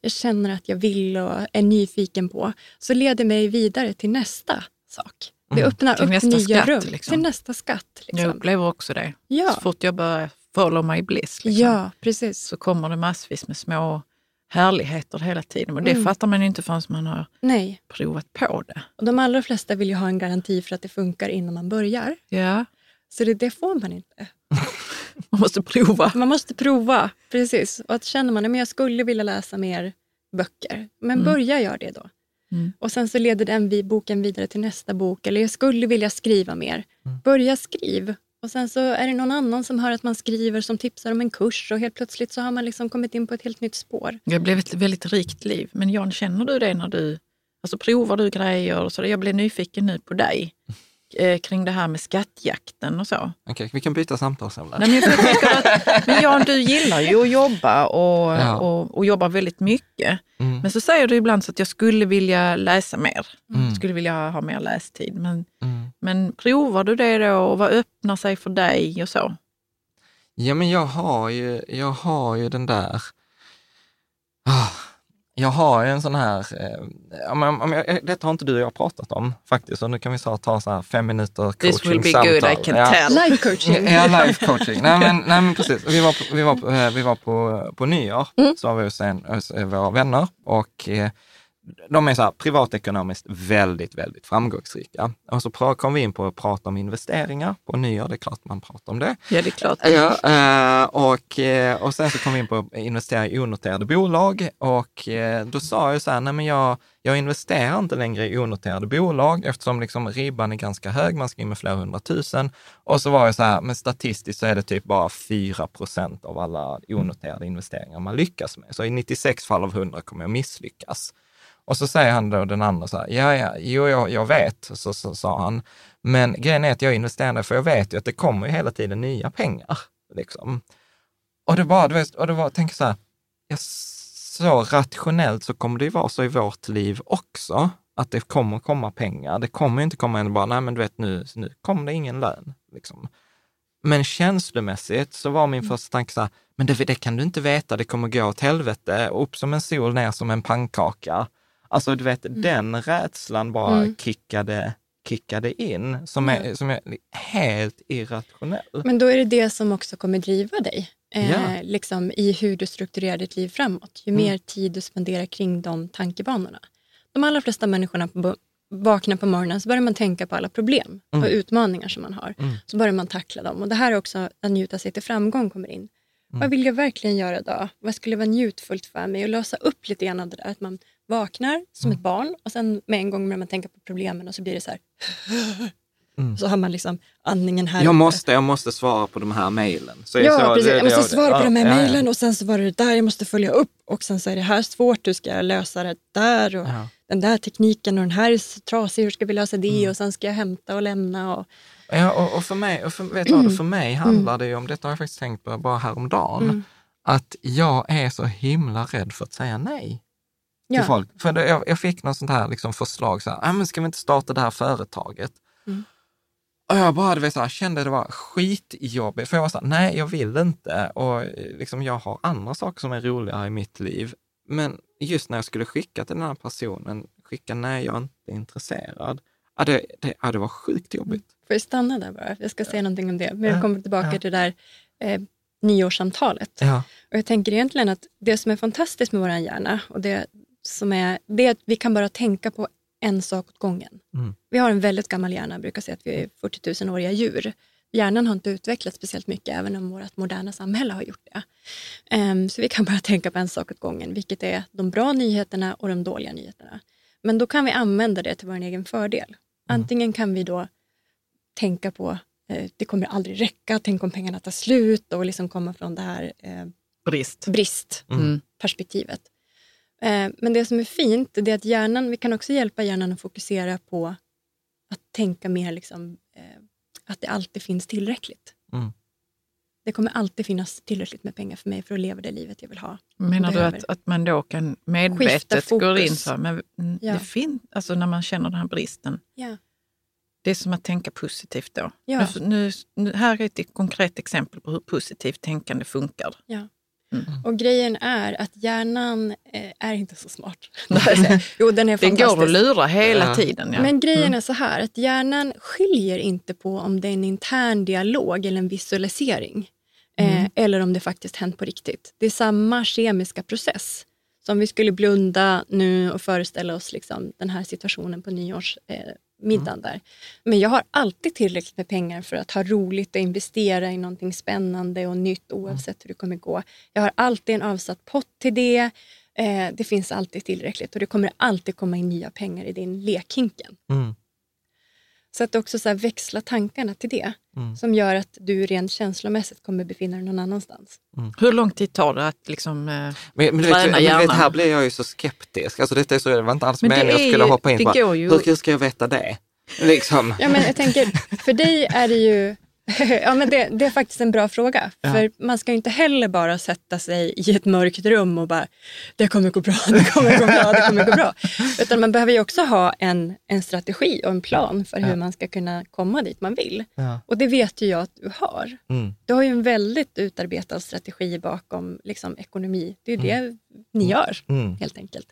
jag känner att jag vill och är nyfiken på, så leder mig vidare till nästa sak. Det Mm. öppnar Till upp nästa nya skatt, rum. liksom. Till nästa skatt. Liksom. Jag upplever också det. Ja. Så fort jag börjar follow my bliss liksom, Ja, precis. så kommer det massvis med små härligheter hela tiden. Och det Mm. fattar man inte förrän man har Nej. provat på det. Och de allra flesta vill ju ha en garanti för att det funkar innan man börjar. Ja, Så det, det får man inte. man måste prova. Man måste prova, precis. Och att känner man att jag skulle vilja läsa mer böcker, men Mm. börja gör det då. Mm. Och sen så leder den boken vidare till nästa bok. Eller jag skulle vilja skriva mer. Mm. Börja skriv. Och sen så är det någon annan som hör att man skriver som tipsar om en kurs och helt plötsligt så har man liksom kommit in på ett helt nytt spår. Det blev ett väldigt rikt liv. Men Jan, känner du det när du alltså, provar du grejer? Och så? Jag blev nyfiken nu på dig eh, kring det här med skattjakten och så. Okej, vi kan byta samtalsämne. Nej, men, att, men Jan, du gillar ju att jobba och, Ja. och, och jobbar väldigt mycket. Mm. Men så säger du ibland så att jag skulle vilja läsa mer. Mm. Skulle vilja ha mer lästid. Men, Mm. men provar du det då och vad öppnar sig för dig och så? Ja, men jag har ju, jag har ju den där... Ah, jag har ju en sån här... Eh, jag, detta har inte du och jag pratat om faktiskt, så nu kan vi så, ta så här fem minuter This will be coaching-samtal. good, I can ja. tell. Life coaching. Ja, life coaching. nej, men, nej, men precis. Vi var på, vi var på, eh, vi var på, på nyår, Mm. så var vi hos, en, hos eh, våra vänner och eh, de är så här, privatekonomiskt väldigt, väldigt framgångsrika. Och så kom vi in på att prata om investeringar på nyår, det är klart man pratar om det. Ja, det är klart. Ja, eh, och, eh, och sen så kom vi in på att investera i onoterade bolag och eh, då sa jag så här, nej men jag, jag investerar inte längre i onoterade bolag eftersom liksom ribban är ganska hög, man ska in med flera hundratusen. Och så var jag så här, men statistiskt så är det typ bara 4 procent av alla onoterade investeringar man lyckas med. Så i 96 fall av 100 kommer jag misslyckas. Och så säger han då den andra så här, ja, ja, jo, jag, jag vet, så, så sa han. Men grejen är att jag investerar för jag vet ju att det kommer ju hela tiden nya pengar. Liksom. Och det du vet, och det var, tänk så här, ja, så rationellt så kommer det ju vara så i vårt liv också, att det kommer komma pengar. Det kommer ju inte komma en bara, nej men du vet nu, nu kommer det ingen lön. Liksom. Men känslomässigt så var min första tanke så här, men det, det kan du inte veta, det kommer gå åt helvete, upp som en sol, ner som en pannkaka. Alltså du vet, den rädslan bara Mm. kickade, kickade in, som är, som är helt irrationell. Men då är det det som också kommer driva dig. Eh, Ja. liksom I hur du strukturerar ditt liv framåt. Ju Mm. mer tid du spenderar kring de tankebanorna. De allra flesta människorna på, vaknar på morgonen så börjar man tänka på alla problem och Mm. utmaningar som man har. Mm. Så börjar man tackla dem. Och det här är också att njuta sig till framgång kommer in. Mm. Vad vill jag verkligen göra idag? Vad skulle vara njutfullt för mig? Och lösa upp lite grann av det där. Att man vaknar som Mm. ett barn och sen med en gång börjar man tänka på problemen och så blir det så här. Mm. Så har man liksom andningen här Jag måste, jag måste svara på de här mejlen. Så Ja, så, precis. det- Jag måste det- svara på de här ja, ja. mejlen och sen så var det det där jag måste följa upp och sen så är det här svårt, hur ska jag lösa det där och Ja. den där tekniken och den här är trasig, hur ska vi lösa det Mm. och sen ska jag hämta och lämna och Ja, och, och för mig, och för, vet du vad, för mig handlar det ju om, detta har jag faktiskt tänkt på bara häromdagen, Mm. att jag är så himla rädd för att säga nej till ja. folk. För det, jag, jag fick något sånt här liksom förslag, så här, "Ah, men ska vi inte starta det här företaget? Mm. Och jag bara du vet, så här, kände det var skitjobbigt, för jag var så här, nej jag vill inte och eh, liksom, jag har andra saker som är roligare i mitt liv. Men just när jag skulle skicka till den här personen, skicka nej, jag är inte intresserad. Ja, det, det, ja, det var sjukt jobbigt. Får jag stanna där bara? Jag ska säga någonting om det. Men Ja, jag kommer tillbaka ja. till det där eh, nyårssamtalet. Ja. Och jag tänker egentligen att det som är fantastiskt med vår hjärna och det som är, det är att vi kan bara tänka på en sak åt gången. Mm. Vi har en väldigt gammal hjärna, brukar säga att vi är 40 000-åriga djur. Hjärnan har inte utvecklats speciellt mycket, även om vårt moderna samhälle har gjort det. Ehm, så vi kan bara tänka på en sak åt gången, vilket är de bra nyheterna och de dåliga nyheterna. Men då kan vi använda det till vår egen fördel. Antingen kan vi då tänka på eh, det kommer aldrig räcka, tänk om pengarna tar slut och liksom komma från det här eh, Brist. bristperspektivet. Mm. Eh, men det som är fint är att hjärnan, vi kan också hjälpa hjärnan att fokusera på att tänka mer liksom, eh, att det alltid finns tillräckligt. Mm. Det kommer alltid finnas tillräckligt med pengar för mig för att leva det livet jag vill ha. Menar du att, att man då kan medvetet gå in så här, men Ja. det fin- alltså när man känner den här bristen, Ja. det är som att tänka positivt då. Ja. Nu, nu, nu, här är ett konkret exempel på hur positivt tänkande funkar. Ja. Mm. Och grejen är att hjärnan eh, är inte så smart. jo, den är. Den går att lura hela ja. tiden. Ja. Men grejen mm. är så här att hjärnan skiljer inte på om det är en intern dialog eller en visualisering. Eh, mm. eller om det faktiskt hänt på riktigt. Det är samma kemiska process. Så om vi skulle blunda nu och föreställa oss liksom den här situationen på nyårsmiddagen eh, mm. där. Men jag har alltid tillräckligt med pengar för att ha roligt och investera i någonting spännande och nytt oavsett mm. hur det kommer gå. Jag har alltid en avsatt pott till det. Eh, det finns alltid tillräckligt och det kommer alltid komma in nya pengar i din lekhinken. Mm. Så att också så växla tankarna till det mm. som gör att du rent känslomässigt kommer befinna dig någon annanstans. Mm. Hur lång tid tar det att liksom, eh, men, men, träna hjärnan? Men vet, här blir jag ju så skeptisk. Alltså, detta är så, det var inte alls meningen jag skulle hoppa in på. Ju... Hur ska jag veta det? Liksom. Ja, men jag tänker, för dig är det ju ja, men det, det, är faktiskt en bra fråga. Ja. För man ska inte heller bara sätta sig i ett mörkt rum och bara, det kommer gå bra, det kommer gå bra, det kommer gå bra. Utan man behöver ju också ha en, en strategi och en plan för hur ja. man ska kunna komma dit man vill. Ja. Och det vet ju jag att du har. Mm. Du har ju en väldigt utarbetad strategi bakom liksom, ekonomi. Det är ju mm. det ni gör, mm. helt enkelt.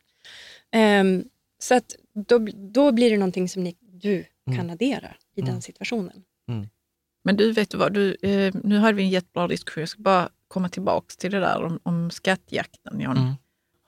Um, så att då, då blir det någonting som ni, du kan mm. addera i den mm. situationen. Men du, vet vad? Du, eh, nu hade vi en jättebra diskussion. Jag ska bara komma tillbaka till det där om, om skattjakten, John. Mm.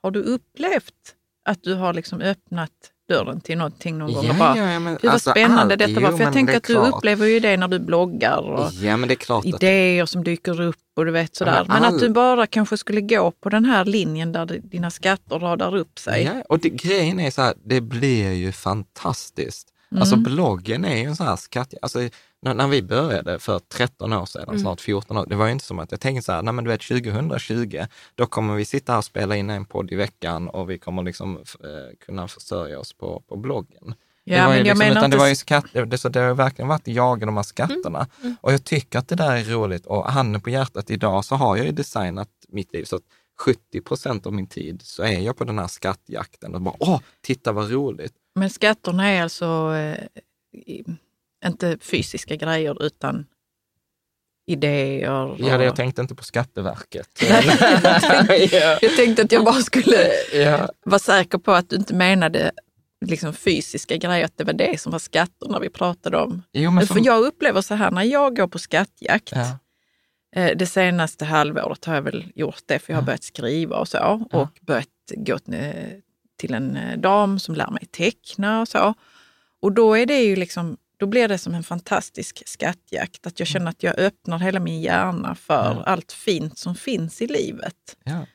Har du upplevt att du har liksom öppnat dörren till någonting någon gång? Ja, bara, ja, men, Hur alltså, spännande all, detta var. För jag tänker att du klart. upplever ju det när du bloggar och ja, men idéer att... som dyker upp och du vet sådär. Ja, men, all... att du bara kanske skulle gå på den här linjen där dina skatter radar upp sig. Ja, och det, grejen är så här, det blir ju fantastiskt. Alltså, mm. Alltså bloggen är ju en sån här skatt... Alltså, när, när vi började för 13 år sedan, mm. snart 14 år, det var ju inte som att jag tänkte så här, nej men du vet 2020, då kommer vi sitta här och spela in en podd i veckan och vi kommer liksom eh, kunna försörja oss på, på bloggen. Ja, det var ju liksom, utan det var ju skatt, det, så det har verkligen varit jaga de här skatterna. Mm. Mm. Och jag tycker att det där är roligt och handen på hjärtat idag så har jag ju designat mitt liv så att 70 procent av min tid så är jag på den här skattjakten och bara, åh, titta vad roligt. Men skatterna är alltså eh, inte fysiska grejer utan idéer. Och... Ja, jag tänkte inte på Skatteverket. jag, tänkte, att jag bara skulle ja. vara säker på att du inte menade liksom fysiska grejer, att det var det som var skatterna vi pratade om. Jo, men för jag upplever så här, när jag går på skattjakt, ja. Eh, det senaste halvåret har jag väl gjort det, för jag har ja. börjat skriva och så och börjat gå till en eh, dam som lär mig teckna och så. Och då är det ju liksom då blir det som en fantastisk skattjakt. Att jag känner att jag öppnar hela min hjärna för ja. allt fint som finns i livet. Ja.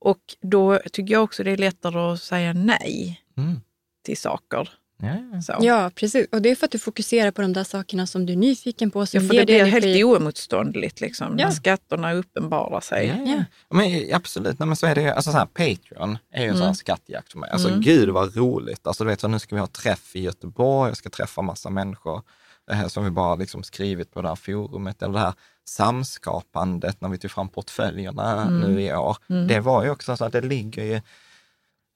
Och då tycker jag också det är lättare att säga nej mm. till saker. Ja, ja, precis. Och det är för att du fokuserar på de där sakerna som du är nyfiken på. Som ja, för det blir helt oemotståndligt liksom, ja. när skatterna uppenbarar sig. Ja, ja. Men, absolut, Nej, men så är det alltså så här, Patreon är ju en mm. sån skattjakt för mig. Alltså mm. gud vad roligt. Alltså, du vet, så nu ska vi ha träff i Göteborg, jag ska träffa massa människor det här som vi bara liksom skrivit på det här forumet, eller det här samskapandet när vi tog fram portföljerna mm. nu i år. Mm. Det var ju också så att det ligger ju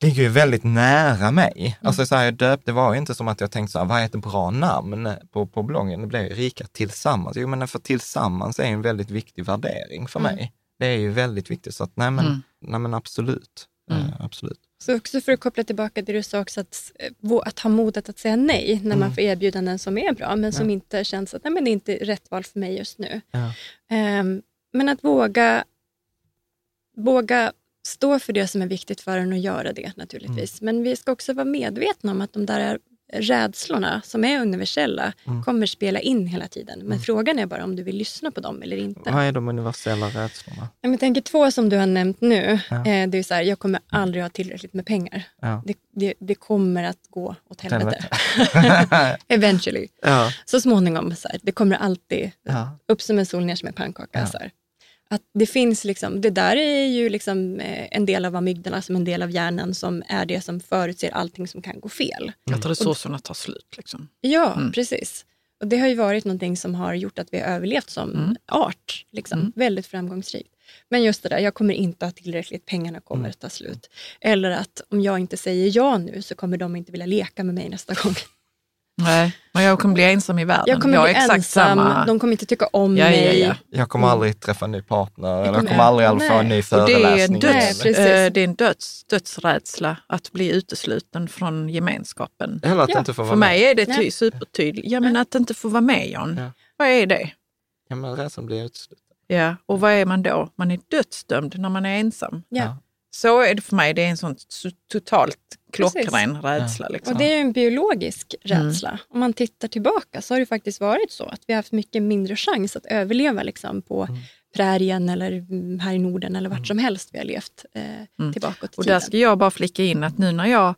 ligger ju väldigt nära mig. Mm. Alltså så här, jag döpte, det var ju inte som att jag tänkte så här, vad är ett bra namn på, på bloggen? Det blev ju Rika Tillsammans. Jo, men för tillsammans är en väldigt viktig värdering för mm. mig. Det är ju väldigt viktigt, så att nej men, mm. nej, men absolut. Mm. Uh, absolut. Så också för att koppla tillbaka till det du sa också, att, eh, att ha modet att säga nej när man mm. får erbjudanden som är bra, men som ja. inte känns att nej, men det är inte rätt val för mig just nu. Ja. Um, men att våga, våga stå för det som är viktigt för en och göra det naturligtvis. Mm. Men vi ska också vara medvetna om att de där rädslorna som är universella mm. kommer spela in hela tiden. Men mm. frågan är bara om du vill lyssna på dem eller inte. Vad är de universella rädslorna? Jag tänker två som du har nämnt nu. Ja. Eh, det är så här, jag kommer aldrig ha tillräckligt med pengar. Ja. Det, det, det, kommer att gå åt helvete. Eventually. Ja. Så småningom, så här, det kommer alltid upp som en sol, ner som en pannkaka. Så här. Att det finns liksom, det där är ju liksom eh, en del av amygdala, som en del av hjärnan som är det som förutser allting som kan gå fel. Mm. Att resurserna tar slut. Liksom. Ja, mm. precis. Och det har ju varit någonting som har gjort att vi har överlevt som mm. art. Liksom. Mm. Väldigt framgångsrikt. Men just det där, jag kommer inte ha tillräckligt, pengarna kommer mm. att ta slut. Eller att om jag inte säger ja nu så kommer de inte vilja leka med mig nästa gång. Nej, men jag kommer bli ensam i världen. Jag kommer jag bli exakt ensam, samma. de kommer inte tycka om Ja, ja, mig. ja. Jag kommer aldrig träffa en ny partner, eller jag kommer- kommer aldrig få en ny Nej. Och det är en, föreläsning. Nej, döds, precis. eh, det är en döds, dödsrädsla att bli utesluten från gemenskapen. Eller att Ja, inte få vara För med. mig är det Ja. ty, supertydligt. Ja, men att inte få vara med John. Ja. Vad är det? Ja, men rädslan blir utesluten. Ja, och vad är man då? Man är dödsdömd när man är ensam. Ja. Så är det för mig. Det är en sån totalt Precis. klockren rädsla. Liksom. Och det är ju en biologisk Mm. rädsla. Om man tittar tillbaka så har det faktiskt varit så att vi har haft mycket mindre chans att överleva liksom, på Mm. prärien eller mm, här i Norden eller vart som helst vi har levt eh, tillbaka i Mm. Och där ska jag bara flika in att nu när jag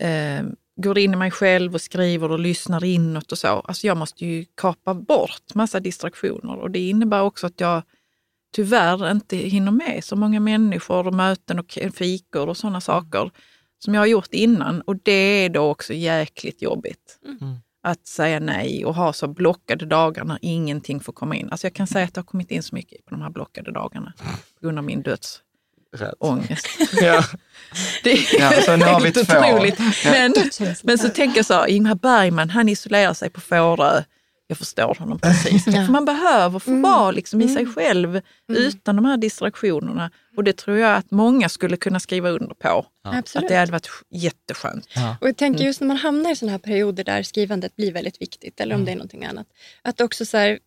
eh, går in i mig själv och skriver och lyssnar inåt och så, alltså jag måste ju kapa bort massa distraktioner och det innebär också att jag tyvärr inte hinner med så många människor och möten och fikor och sådana saker som jag har gjort innan och det är då också jäkligt jobbigt. Mm. Att säga nej och ha så blockade dagar när ingenting får komma in. Alltså jag kan säga att det har kommit in så mycket på de här blockade dagarna på grund av min dödsångest. Rädsla. Ja. Det är Ja, så nu har vi helt två. otroligt. Men, men så tänker jag så här, Ingmar Bergman, han isolerar sig på Fårö. Jag förstår honom precis. För man behöver få vara liksom i sig själv utan de här distraktionerna. Och det tror jag att många skulle kunna skriva under på. Absolut. Att det hade varit jätteskönt. Och jag tänker just när man hamnar i sådana här perioder där skrivandet blir väldigt viktigt, eller om det är någonting annat, att också så här,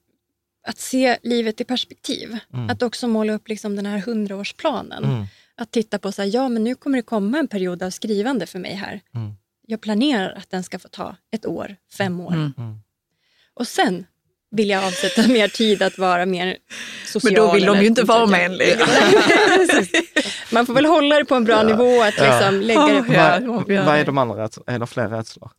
att se livet i perspektiv. Att också måla upp liksom den här hundraårsplanen. Mm. Att titta på så här, ja men nu kommer det komma en period av skrivande för mig här. Mm. Jag planerar att den ska få ta ett år, fem år. Och sen vill jag avsätta mer tid att vara mer social. Men då vill de ju inte vara med en längre. Man får väl hålla det på en bra nivå, att liksom lägga det på Ja, Vad, ja. vad är de andra rädslorna? Är det fler rädslor?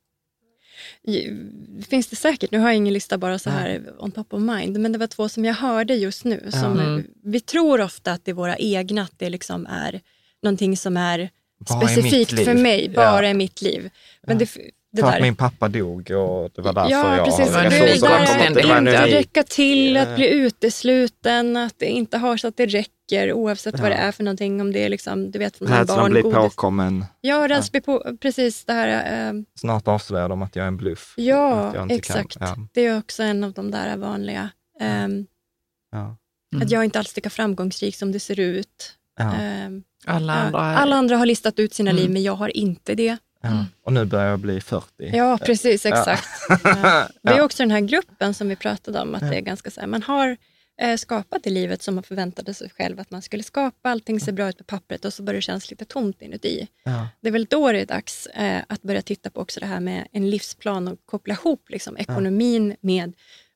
finns det säkert. Nu har jag ingen lista bara så här on top of mind, men det var två som jag hörde just nu. Som Mm. Vi tror ofta att det är våra egna, att det liksom är någonting som är Bara specifikt för mig, Ja. bara i mitt liv. Men det, det För att min pappa dog och det var därför Ja, jag precis. har Det Det var är det resurser var inte räcka till, Ja. att bli utesluten, att det inte har så att det räcker oavsett vad det är för någonting. Om det är liksom, du vet, från Rädslan blir barngodis. påkommen. Ja, rädslan blir på, precis det här. Eh, Snart avslöjar de att jag är en bluff. ja, exakt. Kan. Ja, Det är också en av de där vanliga. ehm, ja, Mm. Att jag inte alls är lika framgångsrik som det ser ut. ja, Ehm, Alla ja, andra. alla andra har listat ut sina Mm. liv, men jag har inte det. Ja. Och nu börjar jag bli 40. Ja, precis, Ja. exakt. Ja. Det är Ja. också den här gruppen som vi pratade om, att det är ganska så här, man har eh, skapat det livet som man förväntade sig själv att man skulle skapa, allting ser bra ut på pappret och så börjar det kännas lite tomt inuti. Ja. Det är väl då det är dags eh, att börja titta på också det här med en livsplan och koppla ihop liksom, ekonomin med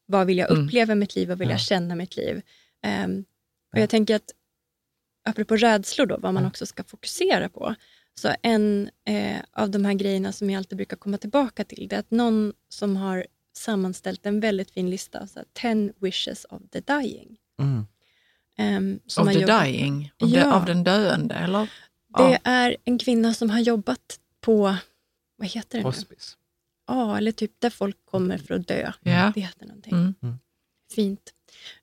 vad vill jag Mm. uppleva i mitt liv, vad vill jag känna mitt liv. Ehm, och jag tänker att, apropå rädslor då, vad man också ska fokusera på. Så en eh, av de här grejerna som jag alltid brukar komma tillbaka till, det är att någon som har sammanställt en väldigt fin lista, så här, 10 wishes of the dying. Mm. Som Of the jobbat- dying? Av, Ja. de, av den döende, eller? Det Ja. är en kvinna som har jobbat på, vad heter det nu? Hospice. Ja, eller typ där folk kommer för att dö. Ja. Det heter någonting. Mm. Fint.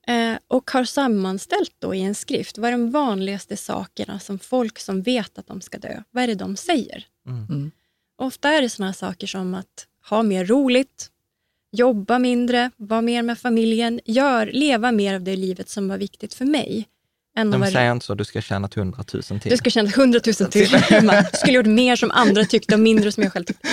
Eh, och har sammanställt då i en skrift, vad är de vanligaste sakerna som folk som vet att de ska dö, vad är det de säger? Mm. Mm. Ofta är det här saker som att ha mer roligt, jobba mindre, vara mer med familjen, gör, leva mer av det livet som var viktigt för mig. Än De säger inte så, du ska tjäna 100 000 till. du ska känna hundratusen till. Man skulle gjort mer som andra tyckte och mindre som jag själv tyckte.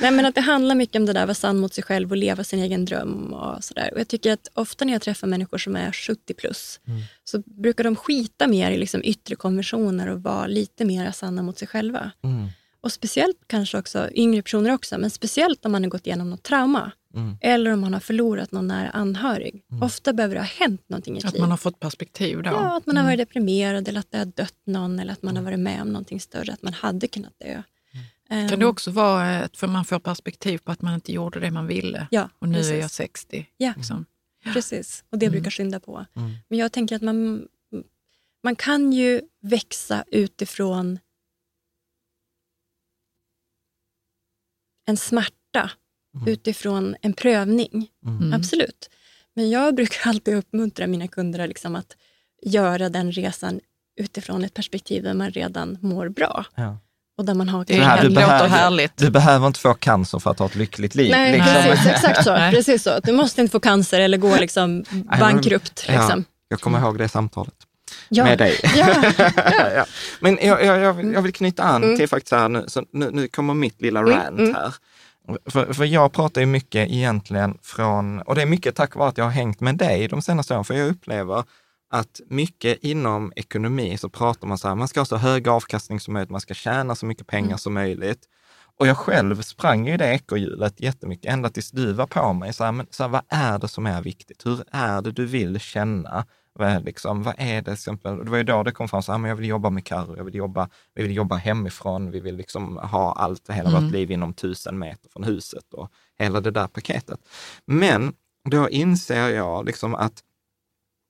Nej, men att det handlar mycket om det där, att vara sann mot sig själv och leva sin egen dröm. och sådär. Och Jag tycker att ofta när jag träffar människor som är 70 plus så brukar de skita mer i liksom yttre konventioner och vara lite mer sanna mot sig själva. Mm. Och speciellt kanske också yngre personer också, men speciellt om man har gått igenom något trauma. Mm. Eller om man har förlorat någon nära anhörig. Ofta behöver det ha hänt någonting i ett Att liv. man har fått perspektiv då? Ja, att man har varit deprimerad eller att det har dött någon eller att man har varit med om någonting större, att man hade kunnat dö. Ehm, Kan det också vara att för man får perspektiv på att man inte gjorde det man ville? Ja, Och nu precis. är jag 60. Ja, Liksom. precis. Och det brukar skynda på. Mm. Men jag tänker att man, man kan ju växa utifrån en smärta, utifrån en prövning. Mm. Absolut. Men jag brukar alltid uppmuntra mina kunder liksom att göra den resan utifrån ett perspektiv där man redan mår bra. Ja. och där man har Det här, du låter behöver- härligt. Du behöver inte få cancer för att ha ett lyckligt liv. Nej, liksom. precis, exakt så. Precis så. Du måste inte få cancer eller gå liksom bankrupt. Ja, Liksom. jag kommer ihåg det samtalet Ja. med dig. Ja. ja. Men jag, jag, jag, vill, jag vill knyta an Mm. till faktiskt här nu, så nu, nu kommer mitt lilla rant här. För, för jag pratar ju mycket egentligen från, och det är mycket tack vare att jag har hängt med dig de senaste åren, för jag upplever att mycket inom ekonomi så pratar man så här, man ska ha så hög avkastning som möjligt, man ska tjäna så mycket pengar Mm. som möjligt. Och jag själv sprang i det ekorrhjulet jättemycket, ända tills du var på mig. Så här, men, så här, vad är det som är viktigt? Hur är det du vill känna? Vad liksom, vad är det, till exempel? Det var ju då det kom fram, så här, men jag vill jobba med Carro, jag vill jobba, vi vill jobba hemifrån, vi vill liksom ha allt, hela vårt liv inom tusen meter från huset och hela det där paketet. Men då inser jag liksom att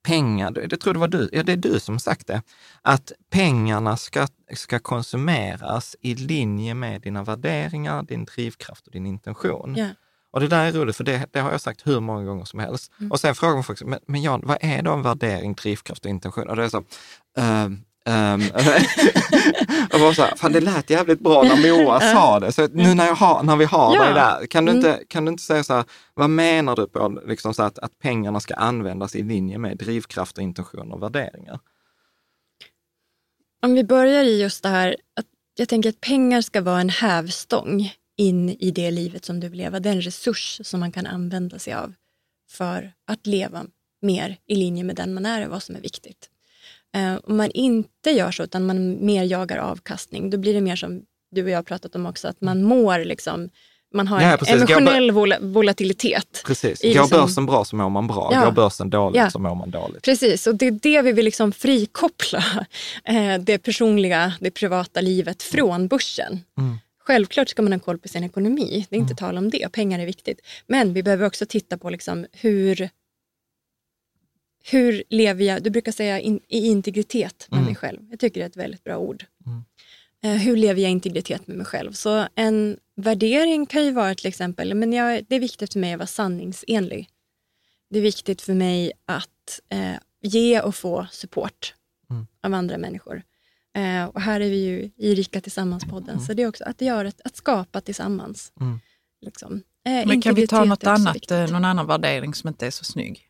pengar, det tror det var du, ja det är du som sagt det, att pengarna ska, ska konsumeras i linje med dina värderingar, din drivkraft och din intention. Ja. Och det där är roligt, för det, det har jag sagt hur många gånger som helst. Och sen frågar man folk, men, men Jan, vad är då en värdering, drivkraft och intention? Och det är så, ehm, ehm, och så här, fan det lät jävligt bra när Moa sa det. Så nu när, jag har, när vi har Ja. dig där, kan du, inte, kan du inte säga så här, vad menar du på liksom så att, att pengarna ska användas i linje med drivkraft och intention och värderingar? Om vi börjar i just det här att jag tänker att pengar ska vara en hävstång in i det livet som du vill leva. Det är en resurs som man kan använda sig av för att leva mer i linje med den man är och vad som är viktigt. Eh, om man inte gör så utan man mer jagar avkastning, då blir det mer som du och jag har pratat om också, att man mår liksom, man har Ja, emotionell vola- volatilitet. Precis, går liksom- börsen bra så mår man bra, Ja. går börsen dåligt Ja. så mår man dåligt. Precis, och det är det vi vill liksom frikoppla eh, det personliga, det privata livet från börsen. Mm. Självklart ska man ha koll på sin ekonomi, det är inte tal om det, pengar är viktigt. Men vi behöver också titta på liksom hur, hur lever jag, du brukar säga in, i integritet med Mm. mig själv. Jag tycker det är ett väldigt bra ord. Mm. Eh, hur lever jag i integritet med mig själv? Så en värdering kan ju vara till exempel, men jag, det är viktigt för mig att vara sanningsenlig. Det är viktigt för mig att eh, ge och få support Mm. av andra människor. Eh, och här är vi ju i Rika Tillsammans-podden, så det är också att, göra, att skapa tillsammans. Mm. Liksom. Eh, Men kan vi ta något annat, viktigt. eh, någon annan värdering som inte är så snygg?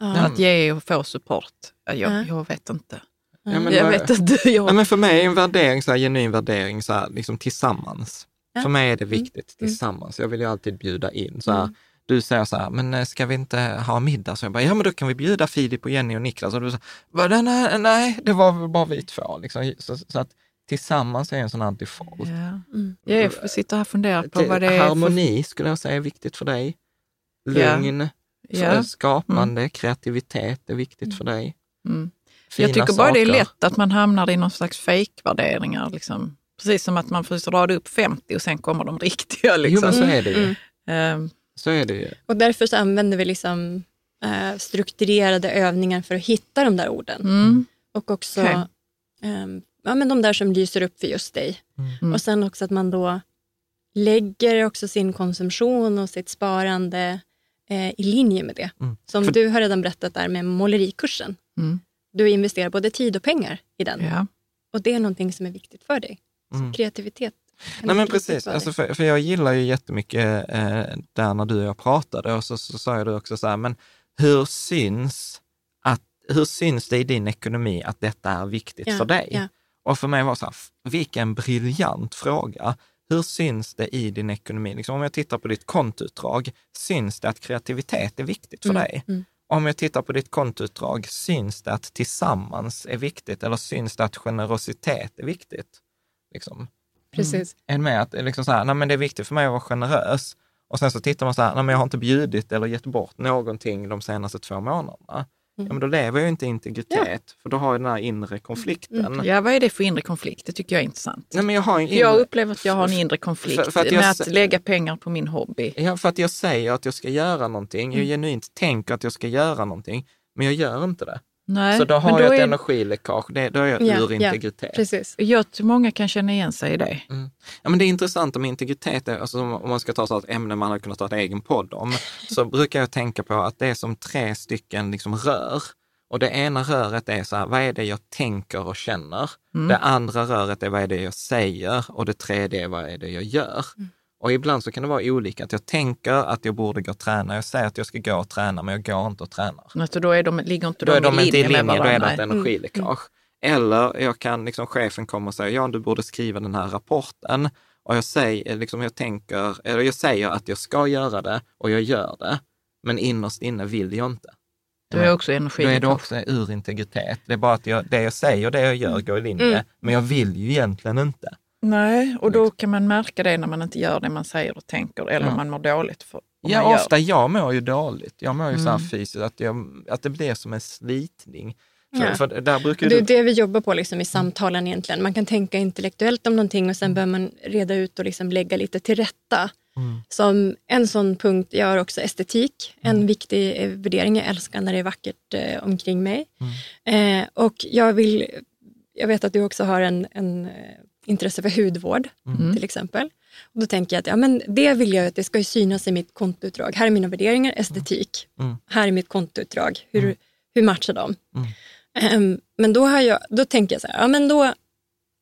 Ja. Att ge och få support? Ja, Jag, Ja. jag vet inte. Ja, men jag vet inte. Jag, Nej, men för mig är en värdering, så här, genuin värdering, så här, liksom tillsammans. Ja. För mig är det Mm. viktigt tillsammans. Jag vill ju alltid bjuda in. Så här, Mm. Du säger så här, men eh, ska vi inte ha middag? Så jag bara, ja men då kan vi bjuda Filip och Jenny och Niklas. Och du säger, "Va, nej, nej, det var väl bara vi två. Liksom. Så, så att tillsammans är en sån här default. ja. Mm. jag sitta här och fundera på Det- vad det är för... Harmoni skulle jag säga är viktigt för dig. Lugn, Ja. för skapande, kreativitet är viktigt för dig. Mm. Fina Jag tycker bara det är saker. lätt att man hamnar i någon slags fejkvärderingar. Liksom. Precis som att man får rada upp 50 och sen kommer de riktiga. Jo Liksom. men så är det ju. Mm. Så är det ju. Och därför så använder vi liksom, eh, strukturerade övningar för att hitta de där orden. mm. Och också Okej. ehm, ja, men de där som lyser upp för just dig. Mm. Och sen också att man då lägger också sin konsumtion och sitt sparande eh, i linje med det. Mm. Som För- du har redan berättat där med målerikursen. Mm. Du investerar både tid och pengar i den. Ja. Och det är någonting som är viktigt för dig. Mm. Så kreativitet. Nej men precis, alltså för, för jag gillar ju jättemycket eh, där när du och jag pratade och så, så sa du också så här, men hur syns, att, hur syns det i din ekonomi att detta är viktigt Ja, för dig? ja. Och för mig var det så här, vilken briljant fråga. Hur syns det i din ekonomi? Liksom om jag tittar på ditt kontoutdrag, syns det att kreativitet är viktigt för Mm, dig? mm. Om jag tittar på ditt kontoutdrag, syns det att tillsammans är viktigt eller syns det att generositet är viktigt? Liksom. Precis. Än med att liksom så här, nej men det är viktigt för mig att vara generös. Och sen så tittar man så här, nej men jag har inte bjudit eller gett bort någonting de senaste två månaderna. Ja men då lever jag inte i integritet, för då har jag den här inre konflikten. ja, vad är det för inre konflikt? Det tycker jag är intressant. Nej men jag har en För Jag inre, upplever att jag har en inre konflikt för- för att med att lägga pengar på min hobby. ja, för att jag säger att jag ska göra någonting, jag genuint tänker att jag ska göra någonting, men jag gör inte det. Nej, så då har men jag ett är, energiläckage, det, då är jag Ja, ur ja, integritet. Precis. Jag tror många kan känna igen sig i det. Ja, men det är intressant med integritet, alltså, om om man ska ta så ett ämne man hade kunnat ta en egen podd om, så brukar jag tänka på att det är som tre stycken liksom rör. Och det ena röret är så här, vad är det jag tänker och känner? Mm. Det andra röret är vad är det jag säger? Och det tredje är vad är det jag gör? Mm. Och ibland så kan det vara olika, att jag tänker att jag borde gå och träna. Jag säger att jag ska gå och träna, men jag går inte och tränar. Alltså då är de, ligger inte då de, de i linje, linje med varandra? Då är det ett energiläckage. Mm. Eller jag kan, liksom, chefen kommer och säger, ja du borde skriva den här rapporten. Och jag säger, liksom, jag tänker, eller jag säger att jag ska göra det och jag gör det. Men innerst inne vill jag inte. Då är också energi. Då är det också ur integritet. Det är bara att jag, det jag säger och det jag gör går i linje, mm. men jag vill ju egentligen inte. Nej, och då kan man märka det när man inte gör det man säger och tänker eller ja. man mår dåligt. För, ja, ofta. Jag mår ju dåligt. Jag mår ju mm. så här mm. fysiskt, att, jag, att det blir som en slitning. För, ja. för där brukar det är det vi jobbar på liksom i samtalen egentligen. Man kan tänka intellektuellt om någonting och sen behöver man reda ut och liksom lägga lite till rätta. Mm. Som en sån punkt, jag har också estetik, en mm. viktig eh, värdering. Jag älskar när det är vackert eh, omkring mig. Mm. Eh, och jag vill, jag vet att du också har en, en eh, intresse för hudvård mm. till exempel. Och då tänker jag att ja, men det vill jag att det ska synas i mitt kontoutdrag. Här är mina värderingar, estetik. Mm. Här är mitt kontoutdrag. Hur, mm. hur matchar de? Um, men då, har jag, då tänker jag så här, ja, men då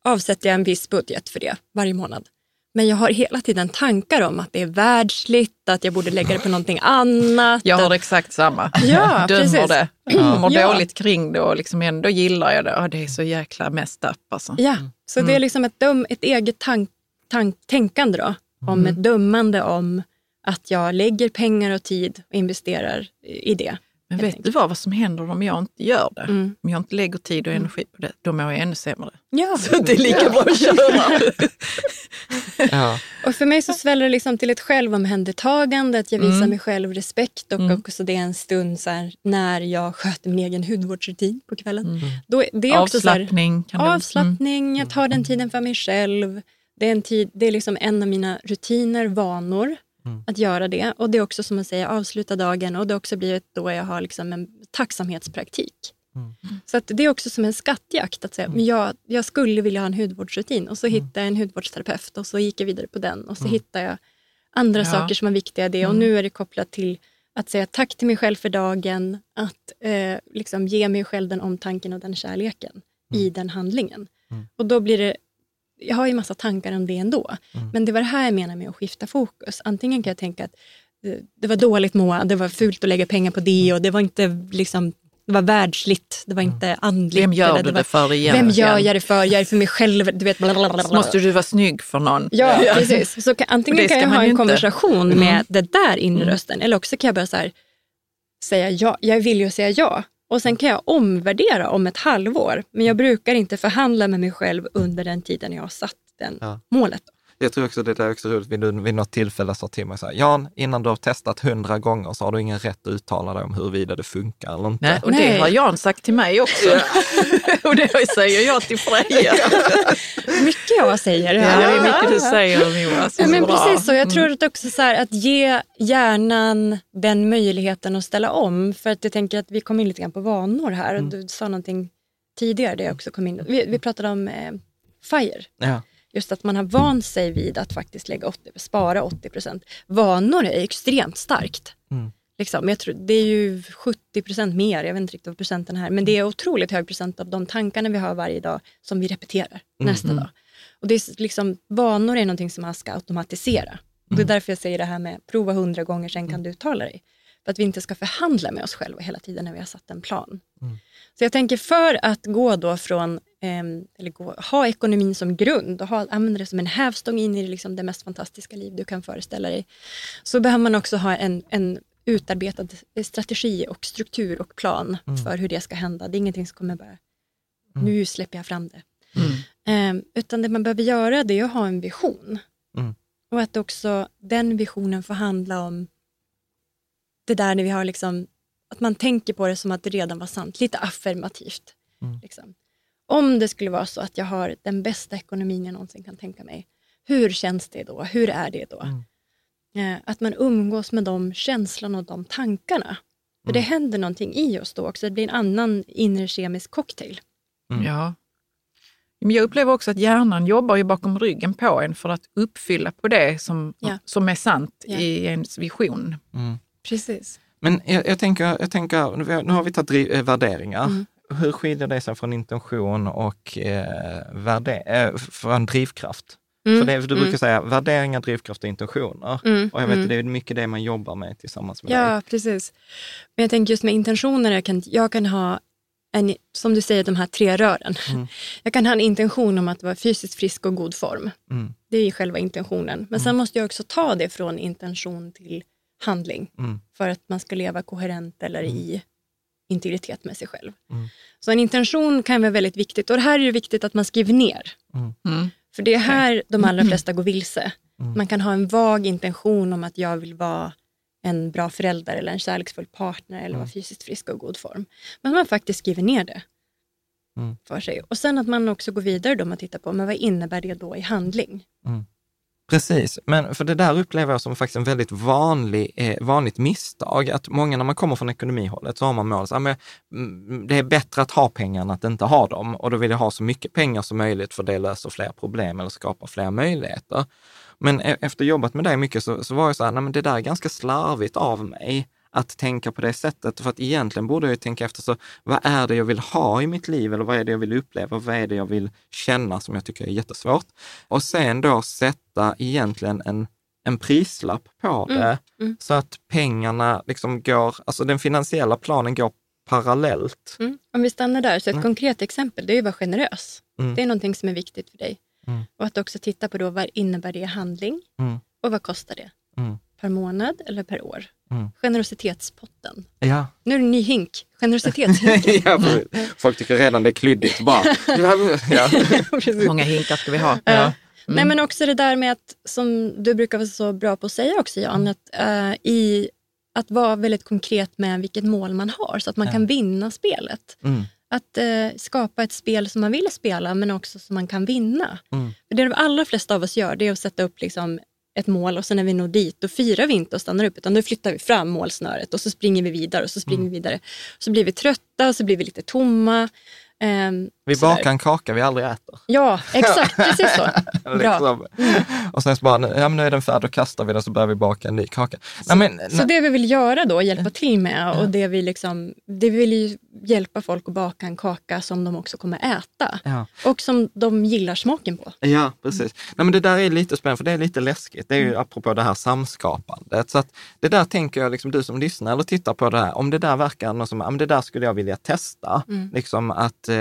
avsätter jag en viss budget för det varje månad. Men jag har hela tiden tankar om att det är världsligt, att jag borde lägga det på någonting annat. Jag har exakt samma. Ja, Dömer precis. det. Ja. Mår ja. dåligt kring det och liksom ändå gillar jag det. Oh, det är så jäkla messed up alltså. Ja, så mm. det är liksom ett, dum, ett eget tank, tank, tänkande då, om mm. ett dömande om att jag lägger pengar och tid och investerar i det. Men vet du vad, vad som händer om jag inte gör det? Mm. Om jag inte lägger tid och mm. energi på det, då mår jag ännu sämre. Ja. Så det är lika ja. bra att köra. ja. Och för mig så sväller det liksom till ett självomhändertagande, att jag visar mm. mig själv respekt och mm. också det är en stund så här, när jag sköter min egen hudvårdsrutin på kvällen. Mm. Då, det är avslappning. Också så här, avslappning, jag tar den tiden för mig själv. Det är, en tid, det är liksom en av mina rutiner, vanor Mm. Att göra det. Och det är också som att säga avsluta dagen och det har också blivit då jag har liksom en tacksamhetspraktik. Mm. Så att det är också som en skattjakt att säga, mm. men jag, jag skulle vilja ha en hudvårdsrutin och så mm. hittade jag en hudvårdsterapeut och så gick jag vidare på den och så mm. hittade jag andra ja. saker som var viktiga i det och mm. nu är det kopplat till att säga tack till mig själv för dagen, att eh, liksom ge mig själv den omtanken och den kärleken i den handlingen. Och då blir det jag har ju massa tankar om det ändå. Mm. Men det var det här jag menar med att skifta fokus. Antingen kan jag tänka att eh, det var dåligt Moa, det var fult att lägga pengar på det och det var inte liksom det var världsligt, det var mm. inte andligt. Vem gör du det, det för igen? Vem gör jag det för? Jag är för mig själv. Du vet, blablabla. Måste du vara snygg för någon. Ja, precis. Så kan, antingen kan jag ha en inte. konversation med mm. det där inre mm. rösten eller också kan jag bara så här, säga ja. Jag vill ju säga ja. Och sen kan jag omvärdera om ett halvår. Men jag brukar inte förhandla med mig själv under den tiden jag har satt den ja. målet. Jag tror också det är också roligt, vid, vid något tillfälle sa till mig så här, Jan, innan du har testat hundra gånger så har du ingen rätt att uttala dig om huruvida det funkar eller inte. Nej, och Nej. det har Jan sagt till mig också. och det säger jag till Freja. mycket jag säger. Ja, det är mycket du säger Jonas. Ja, men precis så. Jag tror att också så här, att ge hjärnan den möjligheten att ställa om. För att jag tänker att vi kom in lite grann på vanor här. Mm. Du sa någonting tidigare det jag också kom in. Vi, vi pratade om eh, FIRE. Ja. Just att man har vant sig vid att faktiskt lägga 80, spara 80 procent. Vanor är extremt starkt. Mm. Liksom, jag tror, det är ju 70 procent mer, jag vet inte riktigt vad procenten är, men det är otroligt hög procent av de tankarna vi har varje dag som vi repeterar mm. nästa mm. dag. Och det är liksom, vanor är någonting som man ska automatisera. Mm. Det är mm. därför jag säger det här med prova hundra gånger, sen kan mm. du uttala dig. För att vi inte ska förhandla med oss själva hela tiden när vi har satt en plan. Mm. Så jag tänker för att gå då från, eh, eller gå, ha ekonomin som grund och ha, använda det som en hävstång in i det, liksom det mest fantastiska liv du kan föreställa dig. Så behöver man också ha en, en utarbetad strategi och struktur och plan mm. för hur det ska hända. Det är ingenting som kommer bara, mm. nu släpper jag fram det. Eh, utan det man behöver göra det är att ha en vision. Mm. Och att också den visionen får handla om det där när vi har liksom, att man tänker på det som att det redan var sant, lite affirmativt. Mm. Liksom. Om det skulle vara så att jag har den bästa ekonomin jag någonsin kan tänka mig, hur känns det då? Hur är det då? Mm. Eh, att man umgås med de känslorna och de tankarna. För det mm. händer någonting i oss då också, det blir en annan inre kemisk cocktail. Mm. Ja. Men jag upplever också att hjärnan jobbar ju bakom ryggen på en för att uppfylla på det som, ja. som är sant ja. i ens vision. Mm. Precis. Men jag, jag, tänker, jag tänker, nu har vi tagit äh, värderingar. Mm. Hur skiljer det sig från intention och eh, värde, eh, från drivkraft? Mm. För det, du brukar mm. säga värderingar, drivkraft och intentioner. Mm. Och jag vet att mm. det är mycket det man jobbar med tillsammans med ja, dig. Ja, precis. Men jag tänker just med intentioner, jag kan, jag kan ha en, som du säger, de här tre rören. Mm. Jag kan ha en intention om att vara fysiskt frisk och god form. Mm. Det är själva intentionen. Men sen mm. måste jag också ta det från intention till handling mm. för att man ska leva koherent eller mm. i integritet med sig själv. Mm. Så en intention kan vara väldigt viktigt och det här är det viktigt att man skriver ner. För det är här de allra flesta går vilse. Man kan ha en vag intention om att jag vill vara en bra förälder eller en kärleksfull partner eller vara fysiskt frisk och god form. Men man faktiskt skriver ner det mm. för sig. Och sen att man också går vidare då och tittar på, men vad innebär det då i handling? Precis, men för det där upplever jag som faktiskt en väldigt vanlig, eh, vanligt misstag. Att många när man kommer från ekonomihållet så har man målet, att men, mm, det är bättre att ha pengar än att inte ha dem och då vill jag ha så mycket pengar som möjligt för det löser fler problem eller skapar fler möjligheter. Men e-, efter jobbat med dig mycket så, så var jag så här, nej men det där är ganska slarvigt av mig att tänka på det sättet. För att egentligen borde jag tänka efter, så vad är det jag vill ha i mitt liv eller vad är det jag vill uppleva? Vad är det jag vill känna som jag tycker är jättesvårt? Och sen då sätta egentligen en, en prislapp på mm, det mm, mm. så att pengarna liksom går, alltså den finansiella planen går parallellt. Mm. Om vi stannar där, så ett mm. konkret exempel, det är att vara generös. Mm. Det är någonting som är viktigt för dig. Och att också titta på då, vad innebär det i handling och vad kostar det? Per månad eller per år? Mm. Generositetspotten. Ja. Nu är det en ny hink. Generositetshinken. ja, folk tycker redan det är klyddigt. Bara. ja. många hinkar ska vi ha? Ja. Mm. Nej, men också det där med att, som du brukar vara så bra på att säga också Jan, att, uh, i, att vara väldigt konkret med vilket mål man har så att man ja. kan vinna spelet. Mm. Att uh, skapa ett spel som man vill spela men också som man kan vinna. Mm. För det de allra flesta av oss gör det är att sätta upp liksom ett mål och sen när vi når dit då firar vi inte och stannar upp utan då flyttar vi fram målsnöret och så springer vi vidare och så springer mm. vi vidare. Så blir vi trötta och så blir vi lite tomma. Um, vi bakar en kaka vi aldrig äter. Ja, exakt. Precis så. Liksom. mm. Och sen så bara, ja men nu är den färdig, då kastar vi den så börjar vi baka en ny kaka. Så, nej, men, så det vi vill göra då, hjälpa till med och det vi liksom, det vi vill hjälpa folk att baka en kaka som de också kommer äta. Ja. Och som de gillar smaken på. Ja, precis. Mm. Nej, men det där är lite spännande, för det är lite läskigt. Det är ju mm. apropå det här samskapandet. Så att det där tänker jag, liksom, du som lyssnar eller tittar på det här, om det där verkar något som, ja, men det där skulle jag vilja testa. Mm. Liksom att eh,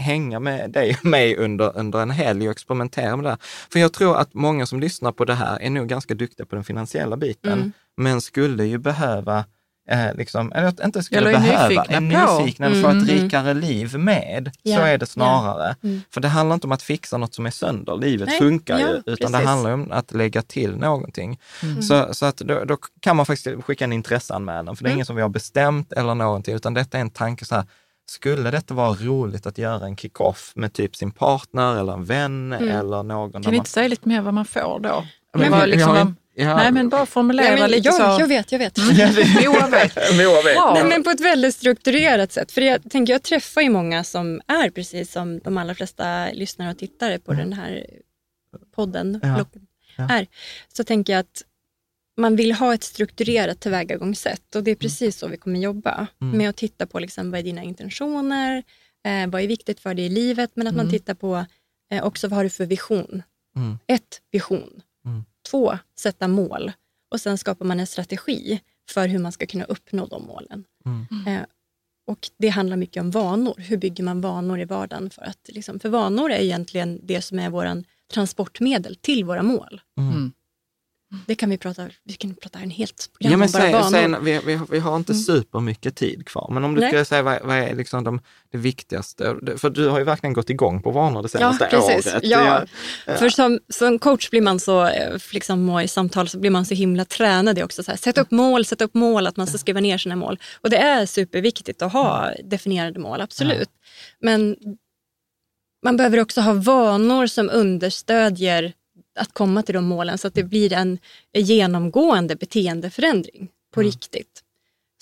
hänga med dig och mig under, under en helg och experimentera med det. För jag tror att många som lyssnar på det här är nog ganska duktiga på den finansiella biten, mm. men skulle ju behöva eh, liksom, eller inte skulle eller behöva, nyfikna är nyfikna på. för ett mm. rikare liv med. Ja. Så är det snarare. Ja. Mm. För det handlar inte om att fixa något som är sönder, livet Nej. funkar ja, ju, utan precis. det handlar om att lägga till någonting. Mm. Så, så att då, då, kan man faktiskt skicka en intresseanmälan, för det är mm. inget som vi har bestämt eller någonting, utan detta är en tanke så här, skulle detta vara roligt att göra en kick-off med typ sin partner eller en vän mm. eller någon? Kan vi inte säga lite mer vad man får då? Men, men, liksom, har, Ja. Nej, men bara formulera ja, men, lite jag, så. Jag vet, jag vet. Moa vet. Nej, men på ett väldigt strukturerat sätt. För jag, tänker, jag träffar ju många som är precis som de allra flesta lyssnare och tittare på mm. den här podden ja. är. Så tänker jag att man vill ha ett strukturerat tillvägagångssätt och det är mm. precis så vi kommer jobba. Mm. Med att titta på liksom, vad är dina intentioner, eh, vad är viktigt för dig i livet, men att mm. man tittar på eh, också vad har du för vision. Mm. Ett, vision. Mm. Två, sätta mål. Och sen skapar man en strategi för hur man ska kunna uppnå de målen. Mm. Eh, och Det handlar mycket om vanor. Hur bygger man vanor i vardagen? För, att, liksom, för vanor är egentligen det som är våran transportmedel till våra mål. Mm. Det kan vi prata, vi kan prata en helt program ja, men säg, bara säg, vi, vi, vi, har inte mm. supermycket tid kvar, men om du Nej. skulle säga vad, vad är liksom de, det viktigaste? För du har ju verkligen gått igång på vanor det senaste ja, precis. året. Ja, ja. för som, som coach blir man så, eh, liksom, och i samtal så blir man så himla tränad i också. Så här, sätta upp mål, sätta upp mål, att man ska skriva ner sina mål. Och det är superviktigt att ha definierade mål, absolut. Men man behöver också ha vanor som understödjer att komma till de målen så att det blir en genomgående beteendeförändring på mm. riktigt.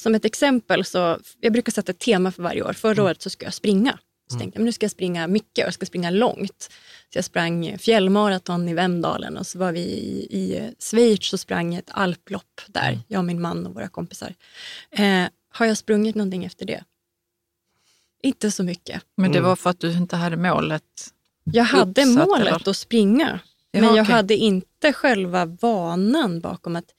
Som ett exempel så, jag brukar sätta ett tema för varje år. Förra mm. året så ska jag springa. Så mm. tänkte jag, men nu ska jag springa mycket och jag ska springa långt. Så jag sprang fjällmaraton i Vemdalen och så var vi i, i Schweiz och sprang ett alplopp där, mm. jag och min man och våra kompisar. Eh, har jag sprungit någonting efter det? Inte så mycket. Men det mm. var för att du inte hade målet Jag hade målet att springa, men jag okay. hade inte själva vanan bakom att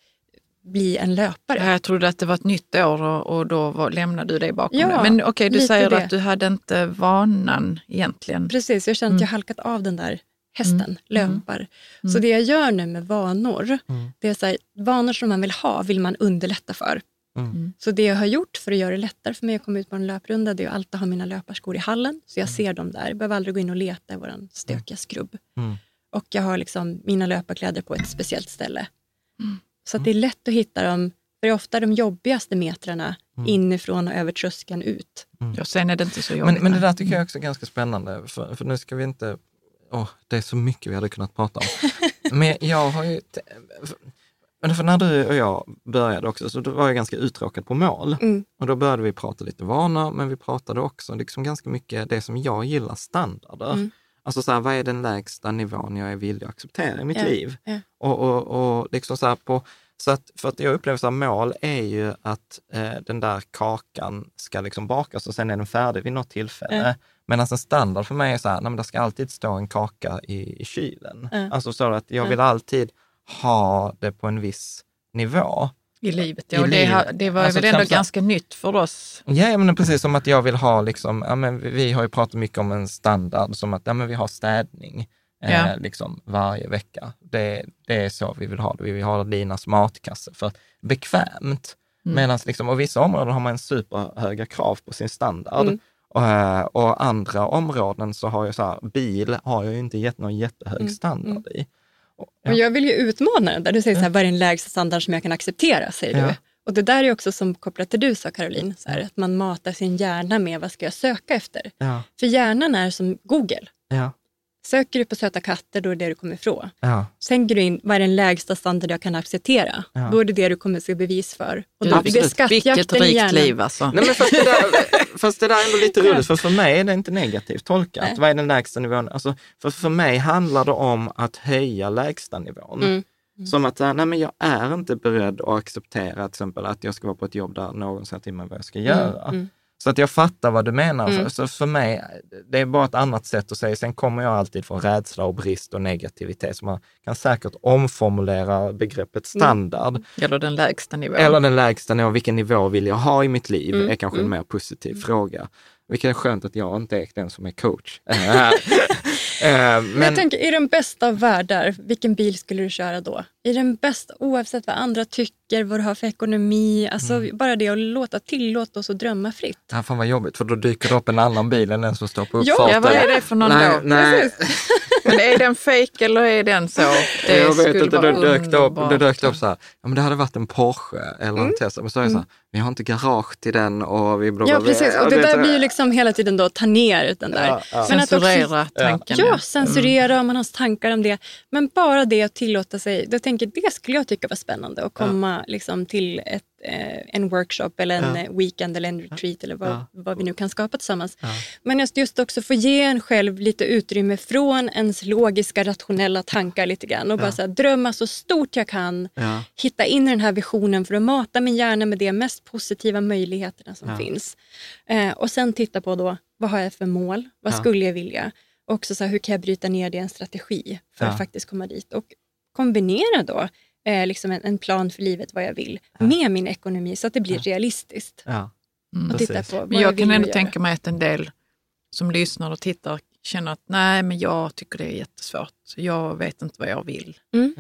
bli en löpare. Jag trodde att det var ett nytt år och, och då var, lämnade du det bakom ja, dig. Men okej, okay, du säger det. att du hade inte vanan egentligen. Precis, jag kände att jag mm. halkat av den där hästen, mm. löpar. Mm. Så det jag gör nu med vanor, mm. det är så här, vanor som man vill ha vill man underlätta för. Mm. mm. Så det jag har gjort för att göra det lättare för mig att komma ut på en löprunda, det är att alltid ha mina löparskor i hallen. Så jag mm. ser dem där. Jag behöver aldrig gå in och leta i vår stökiga skrubb. Och jag har liksom mina löparkläder på ett speciellt ställe. Så det är lätt att hitta dem, för det är ofta de jobbigaste metrarna mm. inifrån och över tröskeln ut. Mm. Ja, sen är det inte så jobbigt. Men, men det där tycker jag också är ganska spännande, för, för nu ska vi inte... Oh, det är så mycket vi hade kunnat prata om. men jag har ju... Men för när du och jag började också, så då var jag ganska uttråkad på mål. Mm. Och då började vi prata lite vanor, men vi pratade också liksom ganska mycket det som jag gillar, standarder. Mm. Alltså så här, vad är den lägsta nivån jag är villig att acceptera i mitt ja, liv? Ja. Och, och, och liksom så på, så att, för att jag upplever så här, mål är ju att eh, den där kakan ska liksom bakas och sen är den färdig vid något tillfälle. Ja. Medan en standard för mig är så här, nej, men det ska alltid stå en kaka i, i kylen. Alltså så att jag vill alltid ha det på en viss nivå. I livet, ja. I och det, livet. det var alltså, väl ändå ganska nytt för oss. Ja, men precis som att jag vill ha, liksom, ja, men vi har ju pratat mycket om en standard, som att ja, men vi har städning eh, ja. liksom, varje vecka. Det, det är så vi vill ha det. Vi vill ha Linas matkasse för bekvämt. Mm. Medans, liksom, och vissa områden har man superhöga krav på sin standard. Mm. Och, eh, och, andra områden så har jag så här, bil har jag ju inte gett någon jättehög mm. standard mm. i. Ja. Och jag vill ju utmana den där. Du säger så här, vad är den lägsta standard som jag kan acceptera? säger ja. du. Och det där är också som kopplat till du sa Caroline, så här, att man matar sin hjärna med vad ska jag söka efter? Ja. För hjärnan är som Google. Ja. Söker du på söta katter, då är det det du kommer ifrån. Ja. Sen går du in, vad är den lägsta standard jag kan acceptera? Ja. Då är det det du kommer se bevis för. Och då blir det skattjakten hjärnan. liv alltså. Nej, men fast, det där, fast det där är ändå lite roligt, för för mig är det inte negativt tolkat. Nej. Vad är den lägsta nivån? Alltså, för, för mig handlar det om att höja lägsta nivån. Mm. Mm. Som att, nej men jag är inte beredd att acceptera till exempel att jag ska vara på ett jobb där någon säger till mig vad jag ska mm. göra. Mm. Så att jag fattar vad du menar. Mm. Så för mig, det är bara ett annat sätt att säga. Sen kommer jag alltid från rädsla och brist och negativitet. Så man kan säkert omformulera begreppet mm. standard. Mm. Eller den lägsta nivån. Eller den lägsta nivån. Vilken nivå vill jag ha i mitt liv? Mm. är kanske en mm. mer positiv fråga. Vilket är skönt att jag inte är den som är coach. Eh, men... Jag tänker, i den bästa av världar, vilken bil skulle du köra då? I den bästa, oavsett vad andra tycker, vad du har för ekonomi, alltså mm. bara det att låta, tillåta oss att drömma fritt. Ja, fan vad jobbigt, för då dyker det upp en annan bil än den som står på uppfarten. Ja, vad är det för någon nej, då? Nej. men är den fake eller är den så? Det jag vet inte, det dök, upp, det dök upp så här, ja, men det hade varit en Porsche eller en mm. Tesla, men så är det så här. Vi har inte garage till den och vi Ja, precis, och det där blir ju liksom hela tiden då ta ner den där. Ja, ja. Censurera tanken. Ja, censurera mm. om man har tankar om det. Men bara det att tillåta sig, jag tänker det skulle jag tycka var spännande att komma ja. liksom, till ett, en workshop eller en ja. weekend eller en retreat eller vad, vad vi nu kan skapa tillsammans. Men just, just också få ge en själv lite utrymme från ens logiska rationella tankar lite grann och bara så här, drömma så stort jag kan. Hitta in i den här visionen för att mata min hjärna med de mest positiva möjligheterna som finns. Eh, och sen titta på då, vad har jag för mål? Vad skulle jag vilja? också så här, hur kan jag bryta ner det i en strategi för ja. att faktiskt komma dit och kombinera då eh, liksom en, en, plan för livet, vad jag vill, ja. med min ekonomi så att det blir ja. realistiskt. Ja. Mm, och titta på men jag, jag kan ändå tänka mig att en del som lyssnar och tittar känner att nej, men jag tycker det är jättesvårt. Jag vet inte vad jag vill. Mm.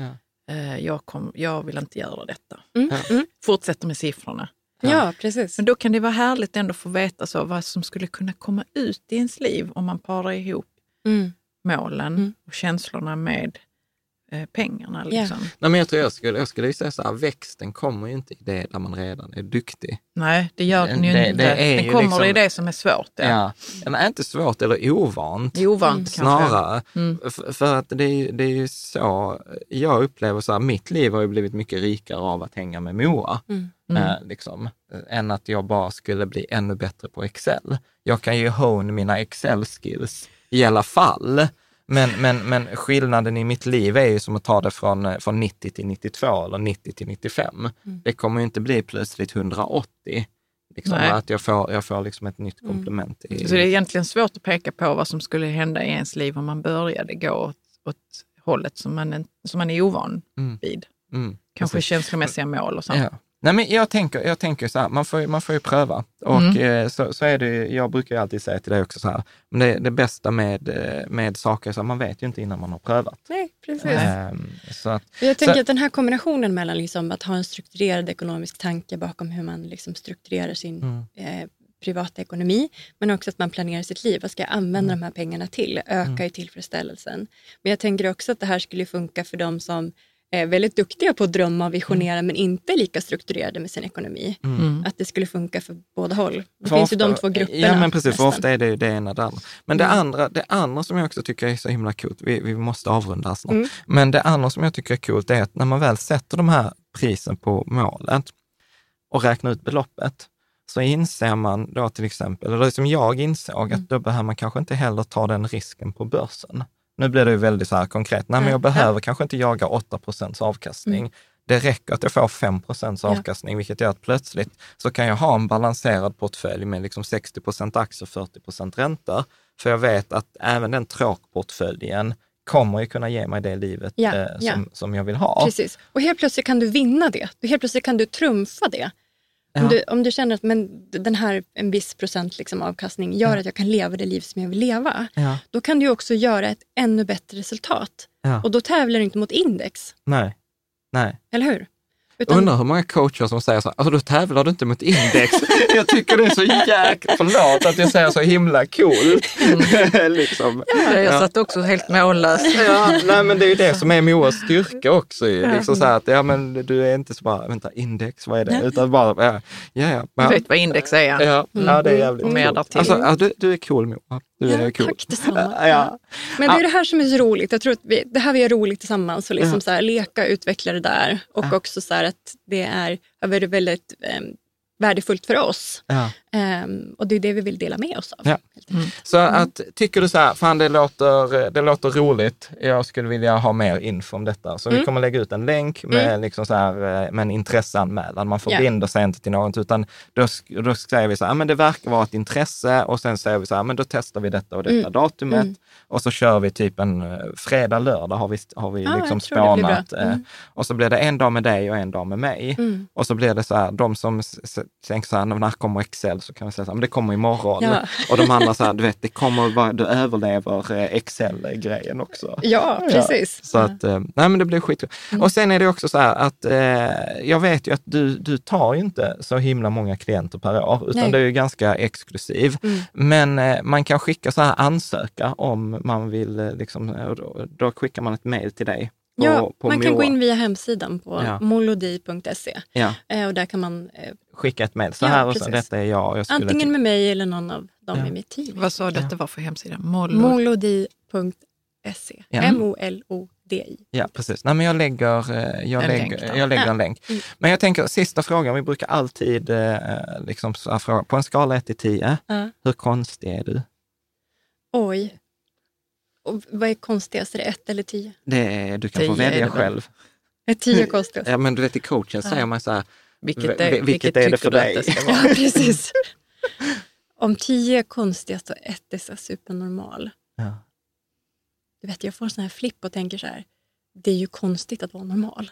Eh, jag, kom, jag vill inte göra detta. Mm. Mm. Fortsätter med siffrorna. Ja. precis. Men då kan det vara härligt ändå att få veta så vad som skulle kunna komma ut i ens liv om man parar ihop mm. målen mm. och känslorna med pengarna. Liksom. Yeah. Nej, men jag tror jag skulle, jag skulle ju säga så här, växten kommer ju inte i det där man redan är duktig. Nej, det gör den ju det, inte. Det den kommer liksom, i det som är svårt. Ja. Ja, ja inte svårt eller ovant. Ovant mm. Snarare. Mm. För, för, att det är, det är ju så, jag upplever så här, mitt liv har ju blivit mycket rikare av att hänga med Moa. Mm. Mm. Eh, liksom, än att jag bara skulle bli ännu bättre på Excel. Jag kan ju hone mina Excel-skills i alla fall. Men, men, men skillnaden i mitt liv är ju som att ta det från, eh, från 90 till 92 eller 90 till 95. Mm. Det kommer ju inte bli plötsligt 180. Liksom, att jag får, jag får liksom ett nytt mm. komplement. Mm. I, Så det är egentligen svårt att peka på vad som skulle hända i ens liv om man började gå åt, åt hållet som man, som man är ovan mm. vid. Mm. Kanske Precis. känslomässiga mål och sånt. Ja. Nej, men jag tänker, jag tänker så här, man får, man får ju pröva. Och mm. eh, så, så är det jag brukar ju alltid säga till dig också så här, men det, det bästa med, eh, med saker, så man vet ju inte innan man har prövat. Nej, precis. Eh, så att, jag tänker så, att den här kombinationen mellan liksom att ha en strukturerad ekonomisk tanke bakom hur man liksom strukturerar sin mm. eh, privata ekonomi, men också att man planerar sitt liv. Vad ska jag använda mm. de här pengarna till? Ökar mm. ju tillfredsställelsen. Men jag tänker också att det här skulle funka för de som är väldigt duktiga på att drömma och visionera mm. men inte lika strukturerade med sin ekonomi. Mm. mm. Att det skulle funka för båda håll. Det för finns ofta, ju de två grupperna. Ja men precis, för ofta är det ju det ena det andra. Men det, mm. andra, det andra som jag också tycker är så himla coolt, vi, vi måste avrunda snart, mm. men det andra som jag tycker är coolt är att när man väl sätter de här prisen på målet och räknar ut beloppet, så inser man då till exempel, eller som jag insåg, att då behöver man kanske inte heller ta den risken på börsen. Nu blir det ju väldigt så här konkret. Nej, men jag behöver kanske inte jaga 8 avkastning. Mm. Det räcker att jag får 5 avkastning, ja. vilket gör att plötsligt så kan jag ha en balanserad portfölj med liksom 60% aktier, 40% ränta. För jag vet att även den tråkportföljen kommer ju kunna ge mig det livet ja, eh, som, ja. som jag vill ha. Precis, och helt plötsligt kan du vinna det. Helt plötsligt kan du trumfa det. Om, du, om du känner att men, den här en viss procent liksom, avkastning gör ja. att jag kan leva det liv som jag vill leva, ja. då kan du också göra ett ännu bättre resultat. Och då tävlar du inte mot index. Nej. Nej. Eller hur? Utan... Undrar hur många coacher som säger så alltså då tävlar du inte mot index. jag tycker det är så jäkla, förlåt att jag säger så himla coolt. Mm. liksom. ja, jag satt också helt mållös. ja, nej men det är ju det som är Moas styrka också. Liksom så att, ja men du är inte så bara, vänta index, vad är det? Utan bara, ja, ja. ja. Du vet vad index är? Ja, ja, mm. ja det är jävligt mm. coolt. Alltså, alltså, du, du är cool Moa. Du är cool. Tack detsamma. Ja. Men det är det här som är så roligt. Jag tror att vi, det här vi gör roligt tillsammans och liksom ja. så här, leka, utveckla det där. Och ja. också så att det är väldigt, väldigt eh, värdefullt för oss. Ja. Um, och det är det vi vill dela med oss av. Ja. Mm. Så att, tycker du så här, fan det låter, det låter roligt, jag skulle vilja ha mer info om detta. Så mm. vi kommer lägga ut en länk med, mm. liksom så här, eh, med en intresseanmälan. Man förbinder sig inte till något, utan då, då säger vi så här, men det verkar vara ett intresse och sen säger vi så här, men då testar vi detta och detta mm. datumet. Mm. Och så kör vi typ en eh, fredag, lördag har vi, har vi ah, liksom spånat. Eh, mm. Och så blir det en dag med dig och en dag med mig. Och så blir det så här, de som tänker så här, när kommer Excel? så kan vi säga så här, men det kommer imorgon. Ja. Och de andra så här, du vet, det kommer vara, du överlever eh, Excel-grejen också. Ja, precis. Ja. Så att, eh, nej men det blir skitkul. Mm. Och sen är det också så här att eh, jag vet ju att du, du tar ju inte så himla många klienter per år, utan nej. det är ju ganska exklusiv. Mm. Men eh, man kan skicka så här ansöka om man vill, eh, liksom, då, då skickar man ett mail till dig på, ja, på man Moa. kan gå in via hemsidan på ja. molodi.se ja. Eh, och där kan man eh, skicka ett mejl. Så här och så, detta är jag. jag Antingen med mig eller någon av dem i mitt team. Vad sa du att det var för hemsida? Molodi.se. M-O-L-O-D-I. Ja, precis. Nej, men jag lägger, eh, jag en lägger, länk, jag lägger en länk. Mm. Men jag tänker, sista frågan, vi brukar alltid liksom, fråga, på en skala 1 till 10, hur konstig är du? Oj, och vad är konstigast? Är det ett eller tio? Det är, du kan få välja själv. Är tio konstigast? Ja, men du vet i coachen ja. säger man så här, vilket är, vilket, vilket är det för dig? Det ja, precis. Om tio är konstigast och ett är så supernormal. Ja. Du vet, jag får sån här flipp och tänker så här, det är ju konstigt att vara normal.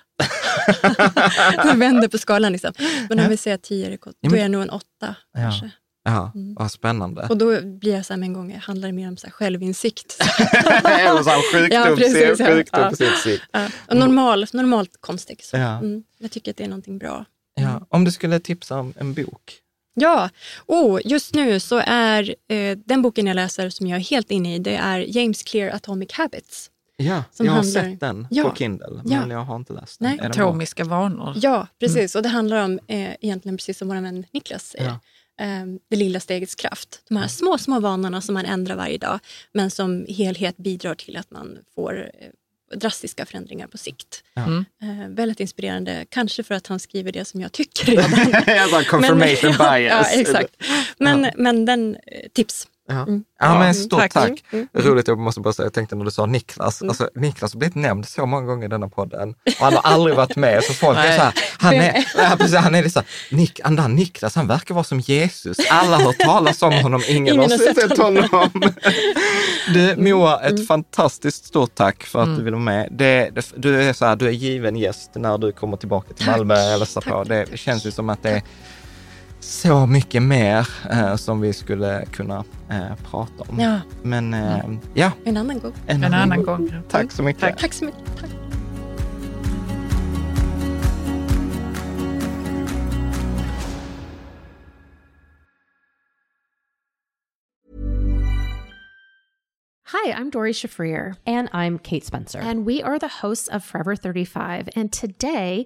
Man vänder på skalan liksom. Men om vi säger att tio är konstigt, då är jag nog en åtta ja. kanske. Ja, mm. vad spännande. Och då blir jag så här med en gång, handlar det mer om så här självinsikt. Eller så här sjukdom, ja, ja. ja. ja. Och normal, normalt konstig. Så. Ja. Mm. Jag tycker att det är någonting bra. Mm. Ja. Om du skulle tipsa om en bok? Ja, oh, just nu så är eh, den boken jag läser som jag är helt inne i, det är James Clear Atomic Habits. Ja, som jag har handlar- sett den Ja. på Kindle, Ja. men jag har inte läst den. Nej. Atomiska vanor. Ja, precis. Och det handlar om, eh, egentligen precis som vår vän Niklas säger, eh, det lilla stegets kraft. De här små, små vanorna som man ändrar varje dag, men som helhet bidrar till att man får eh, drastiska förändringar på sikt. Mm. Eh, väldigt inspirerande, kanske för att han skriver det som jag tycker redan. Jag bara, confirmation ja, bias. Ja, exakt. Men, men den, eh, tips. Ja. Mm. Ja, men stort tack. tack. Mm. Roligt, jag måste bara säga, jag tänkte när du sa Niklas, alltså Niklas har blivit nämnd så många gånger i denna podden och han har aldrig varit med. Så folk är så här, han är, ja, precis, han är det så här, Nick, den där Niklas, han verkar vara som Jesus. Alla har hört talas om honom, ingen, Ingen har sett honom. Du, Moa, ett fantastiskt stort tack för att du ville vara med. Det, det, du är så här, du är given gäst när du kommer tillbaka till Malmö eller så på. Det känns ju som att det är så mycket mer eh, som vi skulle kunna eh, prata om. Ja, Men eh, ja, en annan gång. en, En annan gång. Tack så mycket. Tack. Tack så mycket. Tack. Hi, I'm Dory Shafrir, And I'm Kate Spencer. and we are the hosts of Forever 35. And today